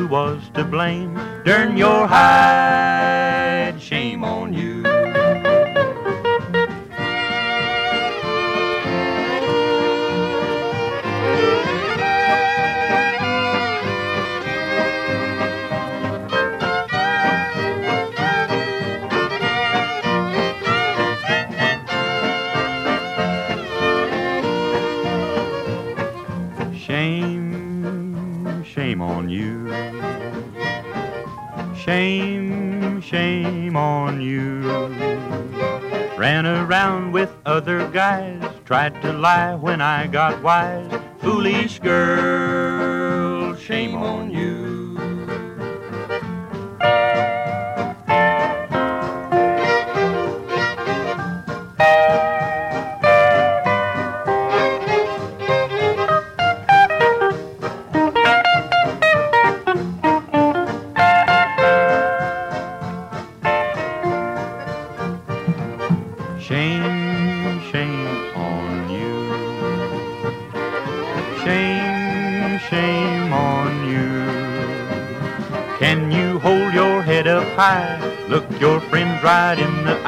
was to blame. Darn your hide. Tried to lie when I got wise. Foolish girl,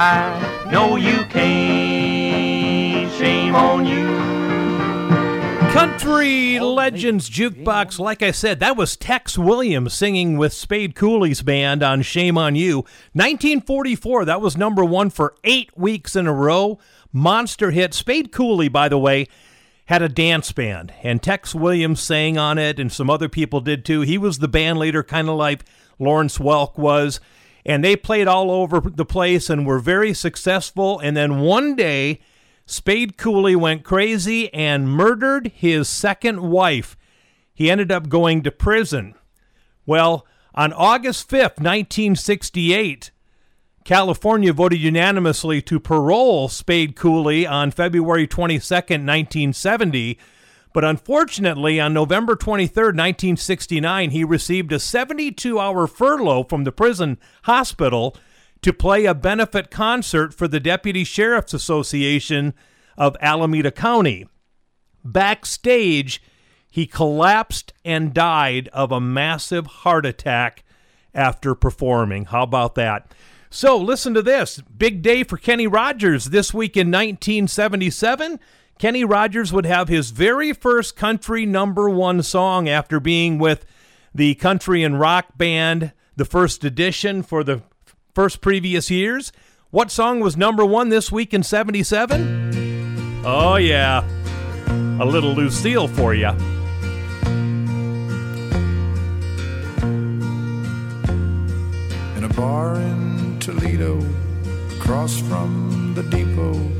right in the eye. No, you can't. Shame on you. Country oh, Legends Jukebox. Like I said, that was Tex Williams singing with Spade Cooley's band on Shame on You. 1944, that was number one for eight weeks in a row. Monster hit. Spade Cooley, by the way, had a dance band, and Tex Williams sang on it, and some other people did too. He was the band leader, kind of like Lawrence Welk was. And they played all over the place and were very successful. And then one day, Spade Cooley went crazy and murdered his second wife. He ended up going to prison. Well, on August 5th, 1968, California voted unanimously to parole Spade Cooley on February 22nd, 1970. But unfortunately, on November 23, 1969, he received a 72 hour furlough from the prison hospital to play a benefit concert for the Deputy Sheriff's Association of Alameda County. Backstage, he collapsed and died of a massive heart attack after performing. How about that? So, listen to this big day for Kenny Rogers this week in 1977. Kenny Rogers would have his very first country number one song after being with the country and rock band, the first edition for the first previous years. What song was number one this week in 77? Oh, yeah. A little Lucille for you. in a bar in Toledo, across from the depot.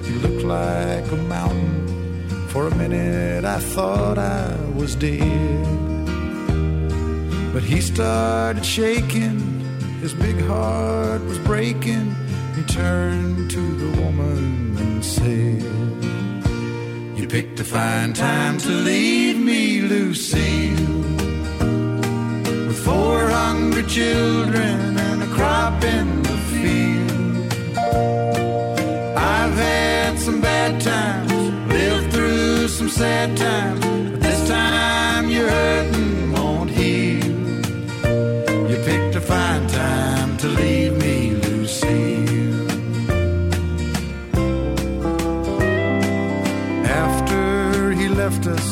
He looked like a mountain. For a minute, I thought I was dead. But he started shaking. His big heart was breaking. He turned to the woman and said, You picked a fine time to leave me, Lucille. With four hungry children and a crop in the field. Had some bad times, lived through some sad times, but this time your hurting won't heal. You picked a fine time to leave me, Lucille. After he left us,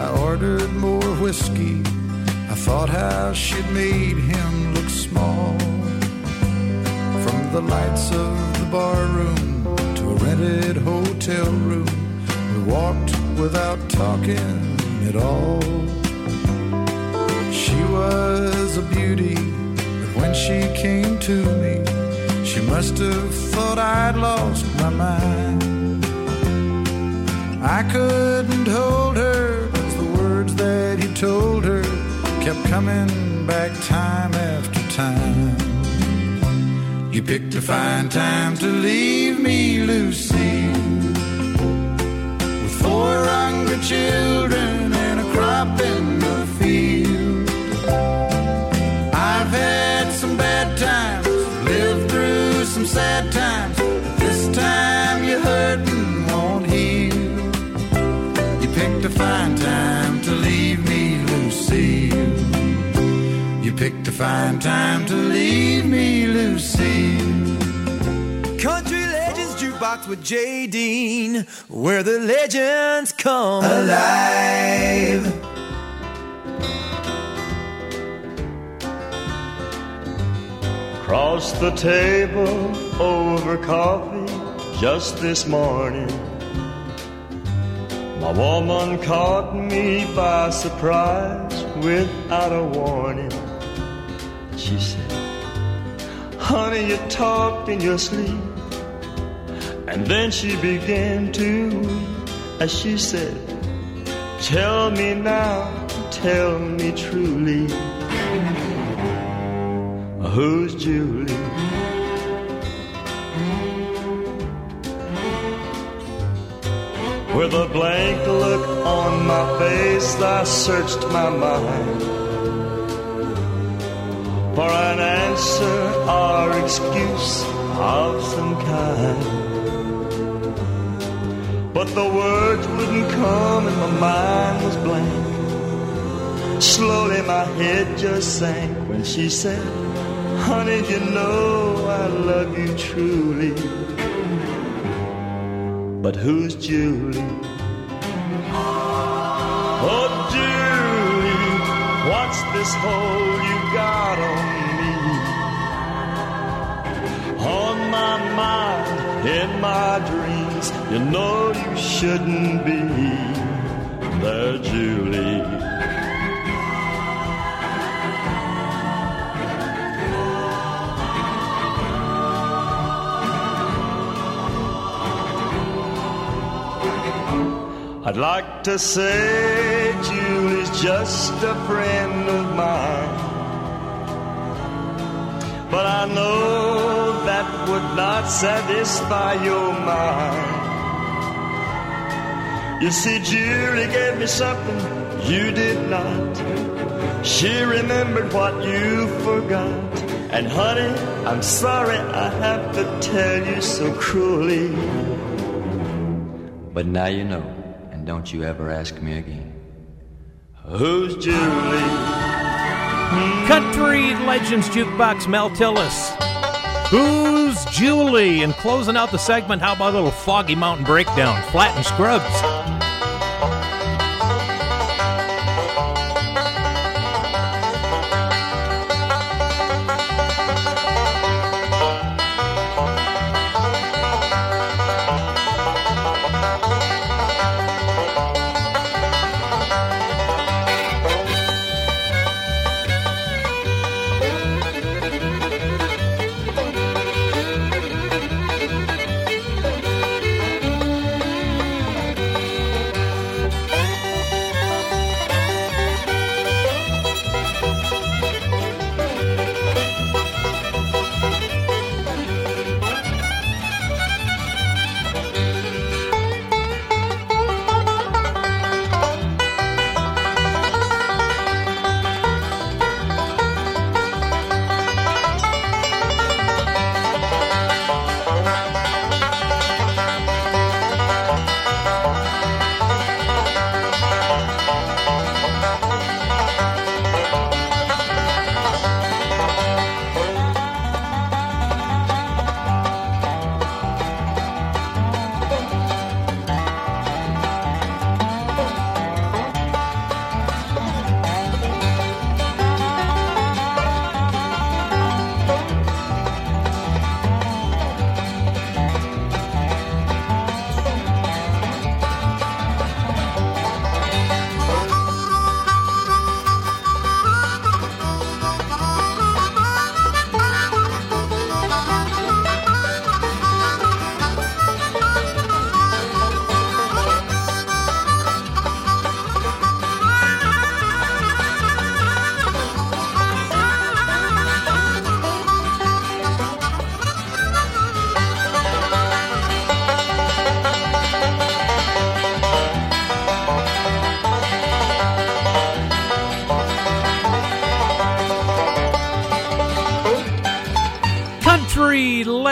I ordered more whiskey. I thought how she'd made him look small. From the lights of the bar rented hotel room, we walked without talking at all. She was a beauty, but when she came to me, she must have thought I'd lost my mind. I couldn't hold her, her, 'cause the words that he told her kept coming back time after time. You picked a fine time to leave You picked a fine time to leave me, Lucy? Country Legends Jukebox with J. Dean, where the legends come alive. Across the table over coffee just this morning. My woman caught me by surprise without a warning. She said, Honey, you talked in your sleep. And then she began to weep as she said, Tell me now, tell me truly. Who's Julie? With a blank look on my face, I searched my mind for an answer or excuse of some kind. But the words wouldn't come and my mind was blank. Slowly my head just sank when she said, Honey, you know I love you truly. But who's Julie? Oh, Julie, what's this hold you got on me? On my mind, in my dreams, you know you shouldn't be there, Julie. I'd like to say Julie's just a friend of mine. But I know that would not satisfy your mind. You see, Julie gave me something you did not. She remembered what you forgot. And honey, I'm sorry I have to tell you so cruelly. But now you know, and don't you ever ask me again. Who's Julie? Country Legends Jukebox Mel Tillis. Who's Julie? And closing out the segment, how about a little Foggy Mountain Breakdown? Flatt and Scruggs.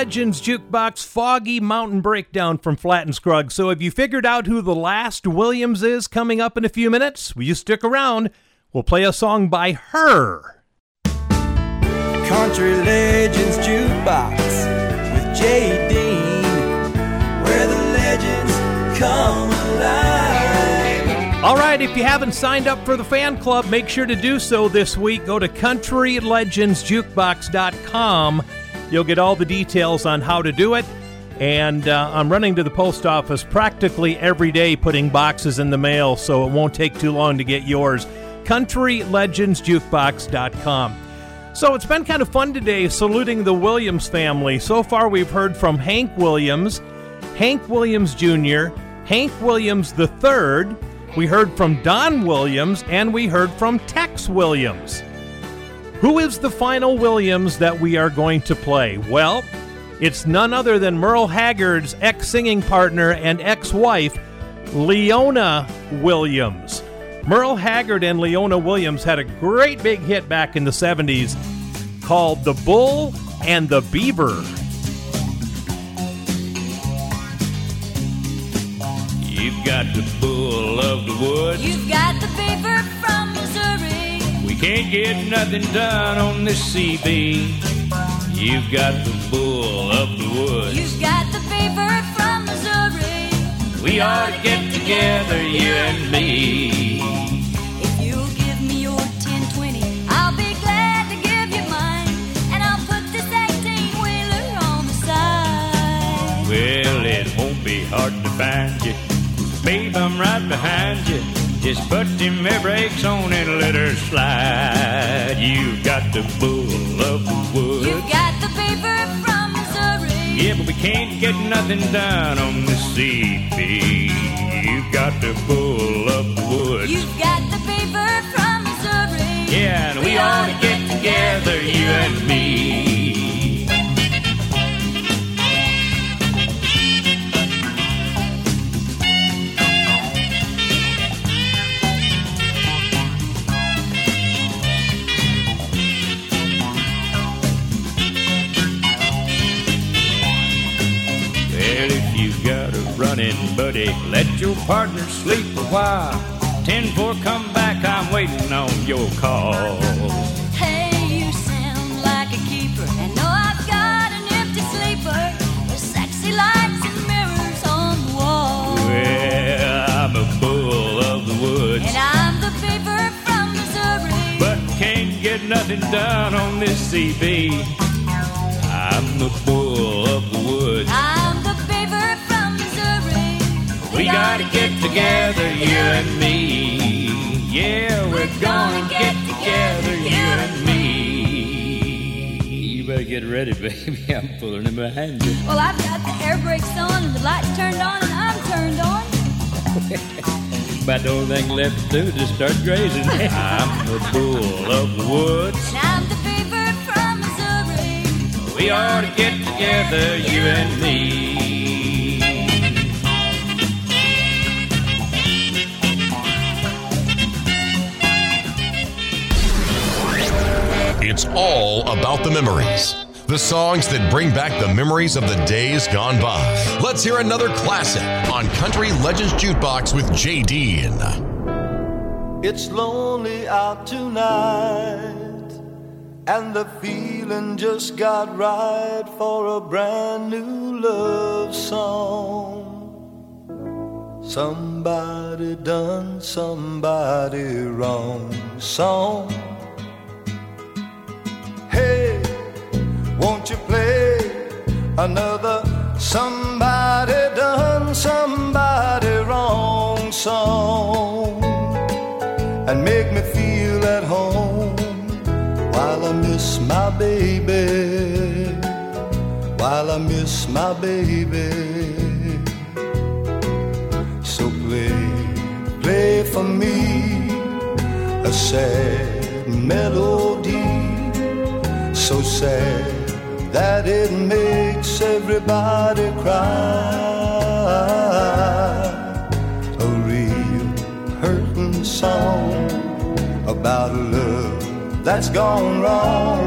Legends Jukebox Foggy Mountain Breakdown from Flatt and Scruggs. So, have you figured out who the last Williams is coming up in a few minutes? Will you stick around? We'll play a song by her. Country Legends Jukebox with Jay Dean, where the legends come alive. All right, if you haven't signed up for the fan club, make sure to do so this week. Go to countrylegendsjukebox.com. You'll get all the details on how to do it. And uh, I'm running to the post office practically every day putting boxes in the mail, so it won't take too long to get yours. CountryLegendsJukebox.com. So it's been kind of fun today saluting the Williams family. So far, we've heard from Hank Williams, Hank Williams Jr., Hank Williams III. We heard from Don Williams, and we heard from Tex Williams. Who is the final Williams that we are going to play? Well, It's none other than Merle Haggard's ex singing partner and ex wife, Leona Williams. Merle Haggard and Leona Williams had a great big hit back in the 70s called The Bull and the Beaver. You've got the bull of the woods. You've got the beaver from Missouri. We can't get nothing done on this CB. You've got the bull of the woods. You've got the beaver from Missouri. We ought to get together, you and me. If you'll give me your 1020, I'll be glad to give you mine. And I'll put this 18 wheeler on the side. Well, it won't be hard to find you. Babe, I'm right behind you. Just put them air brakes on and let her slide. You've got the bull of the woods. You've got the beaver from Missouri. Yeah, but we can't get nothing done on the CB. You've got the bull of the woods. You've got the beaver from Missouri. Yeah, and we ought to get together, you and me. Running buddy, let your partner sleep a while. Ten four, come back, I'm waiting on your call. Hey, you sound like a keeper. And no, I've got an empty sleeper. With sexy lights and mirrors on the wall. Well, I'm a bull of the woods, And I'm the beaver from Missouri. but can't get nothing done on this CB. I'm the bull of the woods. I'm the beaver from Missouri. We gotta get together, you and me. Yeah, we're gonna get together, you and me. You better get ready, baby. I'm pulling in behind you. Well, I've got the air brakes on and the lights turned on and I'm turned on. About the only thing left to do is just start grazing. I'm the bull of the woods. And I'm the beaver from Missouri. We ought to get together, you and me. It's all about the memories. The songs that bring back the memories of the days gone by. Let's hear another classic on Country Legends Jukebox with J. Dean. It's lonely out tonight, and the feeling just got right for a brand new love song. Somebody done somebody wrong song. Hey, won't you play another somebody done somebody wrong song? and make me feel at home while I miss my baby, while I miss my baby. So play, play for me a sad melody, so sad that it makes everybody cry. A real hurting song about a love that's gone wrong.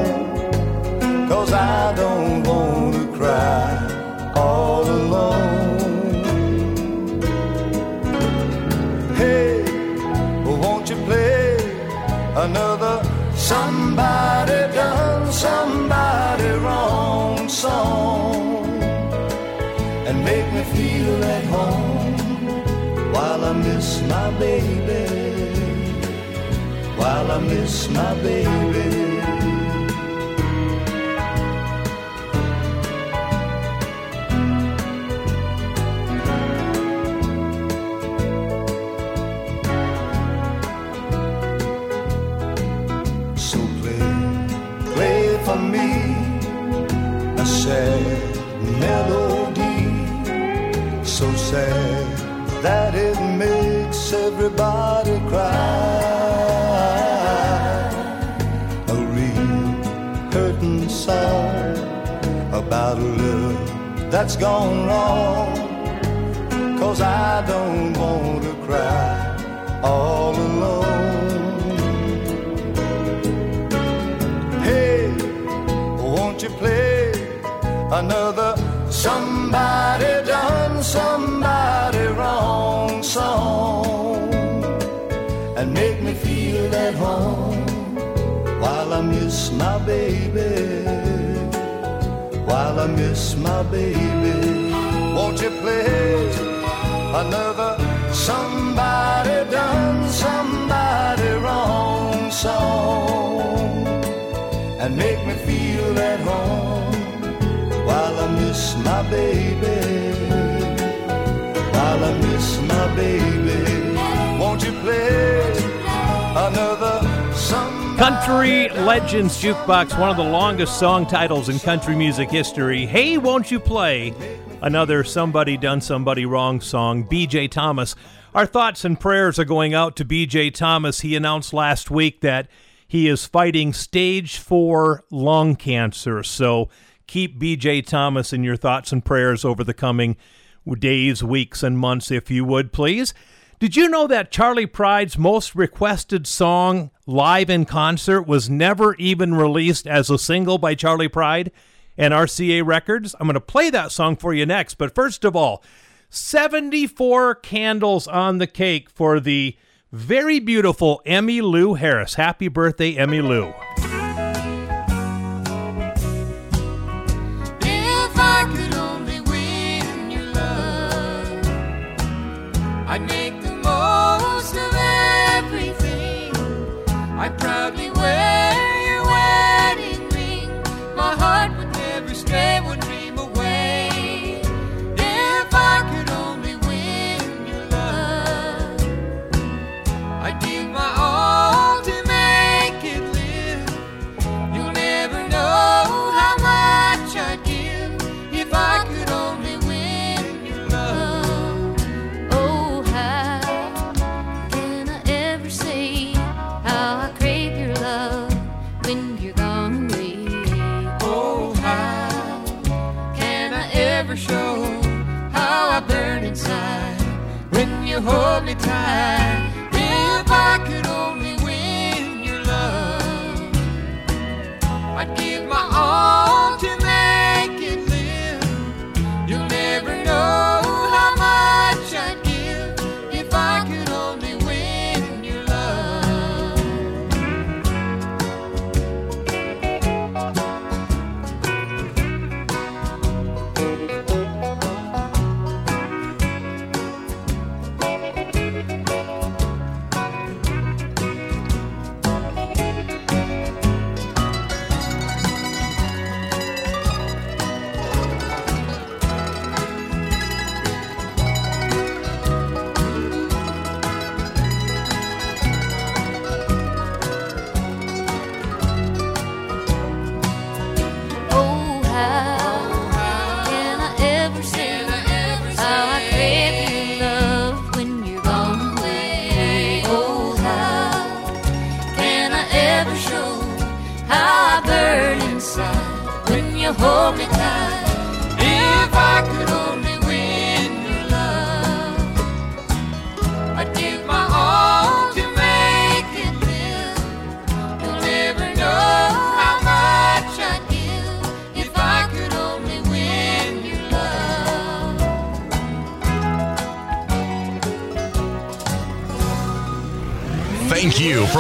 Cause I don't want to cry all alone. Hey, won't you play another somebody somebody wrong song and make me feel at home while I miss my baby, while I miss my baby. That's gone wrong. Cause I don't want to cry all alone. Hey, won't you play another somebody done somebody wrong song and make me feel at home while I miss my baby I miss my baby. Won't you play another somebody done somebody wrong song and make me feel at home while I miss my baby. While I miss my baby. Won't you play another Country Legends Jukebox, one of the longest song titles in country music history. Hey, won't you play another Somebody Done Somebody Wrong song? BJ Thomas. Our thoughts and prayers are going out to BJ Thomas. He announced last week that he is fighting stage four lung cancer. So keep BJ Thomas in your thoughts and prayers over the coming days, weeks, and months, if you would, please. Did you know that Charley Pride's most requested song live in concert was never even released as a single by Charley Pride and RCA Records? I'm going to play that song for you next, but first of all, 74 candles on the cake for the very beautiful Emmylou Harris. Happy birthday, Emmylou.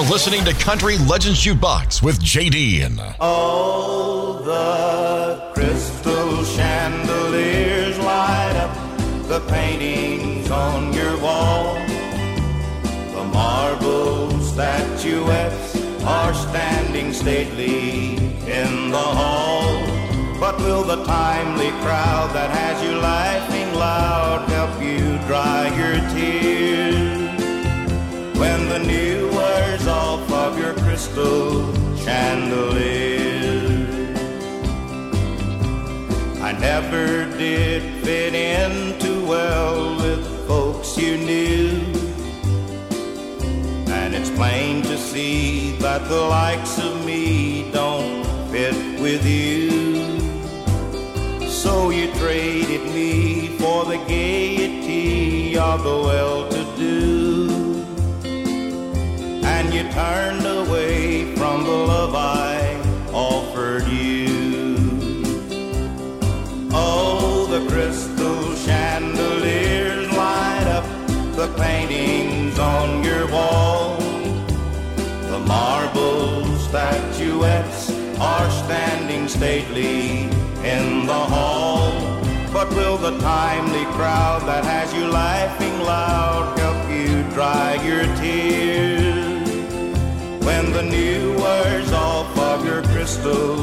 Listening to Country Legends Jukebox with JD. Uh, All the crystal chandeliers light up the paintings on your wall. The marble statuettes are standing stately in the hall. But will the timely crowd that has you laughing loud help you dry your tears? when the new your crystal chandelier. I never did fit in too well with folks you knew. And it's plain to see that the likes of me don't fit with you. So you traded me for the gaiety of the well-to-do. And you turned away from the love I offered you. Oh, the crystal chandeliers light up the paintings on your wall. The marble statuettes are standing stately in the hall. But will the timely crowd that has you laughing loud help you dry your tears? When the new words off of your crystal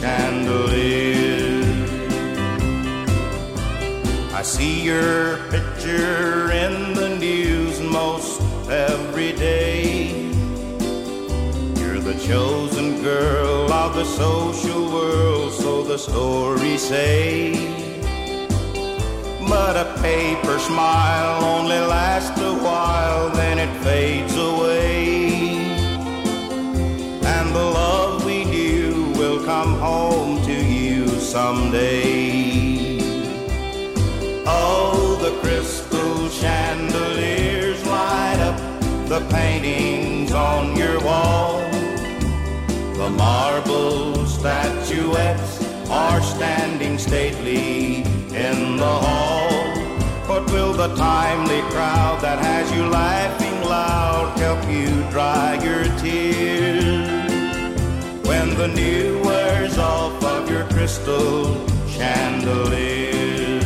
chandelier. I see your picture in the news most every day. You're the chosen girl of the social world, so the stories say. But a paper smile only lasts a while, then it fades away. Come home to you someday. Oh, the crystal chandeliers light up the paintings on your wall. The marble statuettes are standing stately in the hall. But will the timely crowd that has you laughing loud help you dry your tears? When the new crystal chandelier.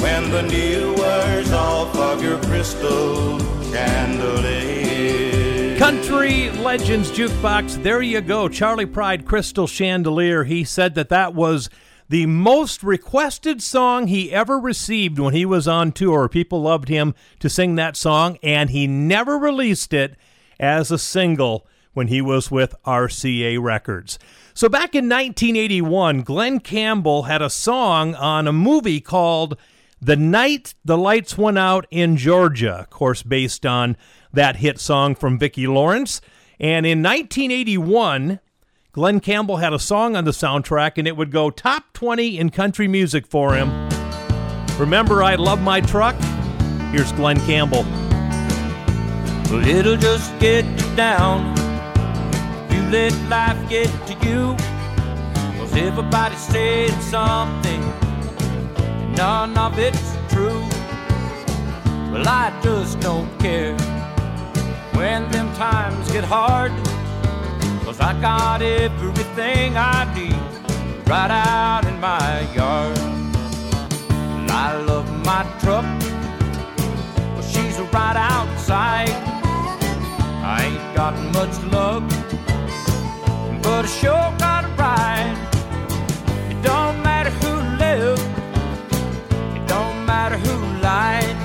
When the off of your crystal chandelier. Country Legends Jukebox. There you go. Charley Pride Crystal Chandelier. He said that that was the most requested song he ever received when he was on tour. People loved him to sing that song, and he never released it as a single when he was with RCA Records. So back in 1981, Glen Campbell had a song on a movie called The Night the Lights Went Out in Georgia, of course, based on that hit song from Vicki Lawrence. And in 1981, Glen Campbell had a song on the soundtrack, and it would go top 20 in country music for him. Remember, I Love My Truck? Here's Glen Campbell. Well, it'll just get you down. Let life get to you. Cause everybody's saying something. None of it's true. Well, I just don't care when them times get hard. Cause I got everything I need right out in my yard. I love my truck. Well, she's right outside. I ain't got much luck, but I sure got a ride. It don't matter who lived, it don't matter who lied.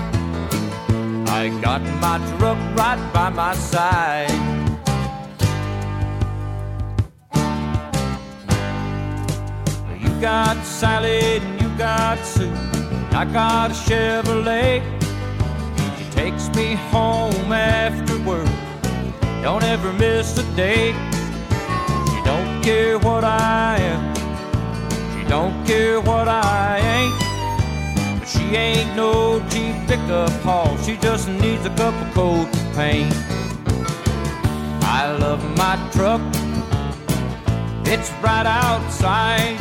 I got my truck right by my side. You got Sally and you got Sue. I got a Chevrolet. She takes me home after work. Don't ever miss a day. Don't care what I am. She don't care what I ain't. But she ain't no cheap pickup haul. She just needs a couple coats of paint. I love my truck. It's right outside.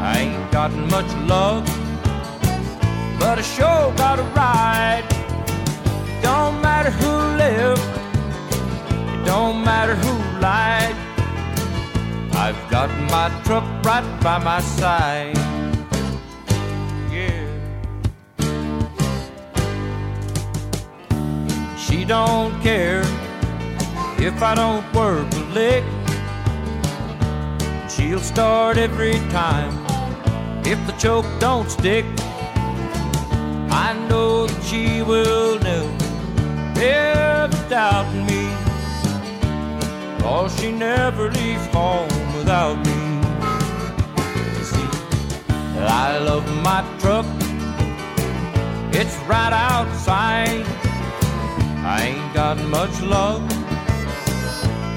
I ain't got much love, but I sure got a ride. Don't matter who lived, it don't matter who lied. I've got my truck right by my side. Yeah. She don't care if I don't work a lick. She'll start every time if the choke don't stick. I know that she will never, doubt me. Cause she never leaves home without me. See, I love my truck. It's right outside. I ain't got much love,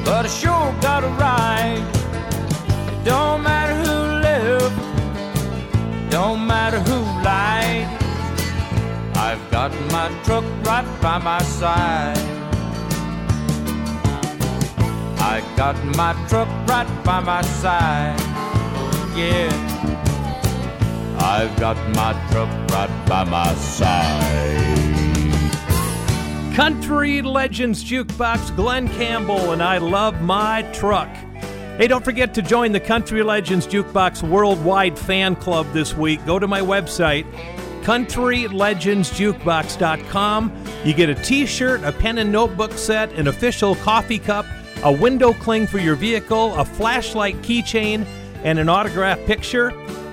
but I sure got a ride. It don't matter who lives. no matter who lied. I've got my truck right by my side. I got my truck right by my side. Yeah. I've got my truck right by my side. Country Legends Jukebox, Glen Campbell, and I love my truck. Hey, don't forget to join the Country Legends Jukebox Worldwide Fan Club this week. Go to my website, countrylegendsjukebox.com. You get a t shirt, a pen and notebook set, an official coffee cup, a window cling for your vehicle, a flashlight keychain, and an autographed picture.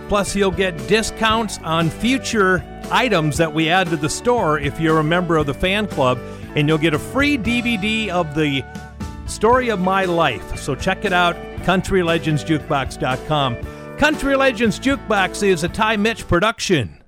Plus, you'll get discounts on future items that we add to the store if you're a member of the fan club, and you'll get a free DVD of the story of my life. So check it out, countrylegendsjukebox.com. Country Legends Jukebox is a Ty Mitch production.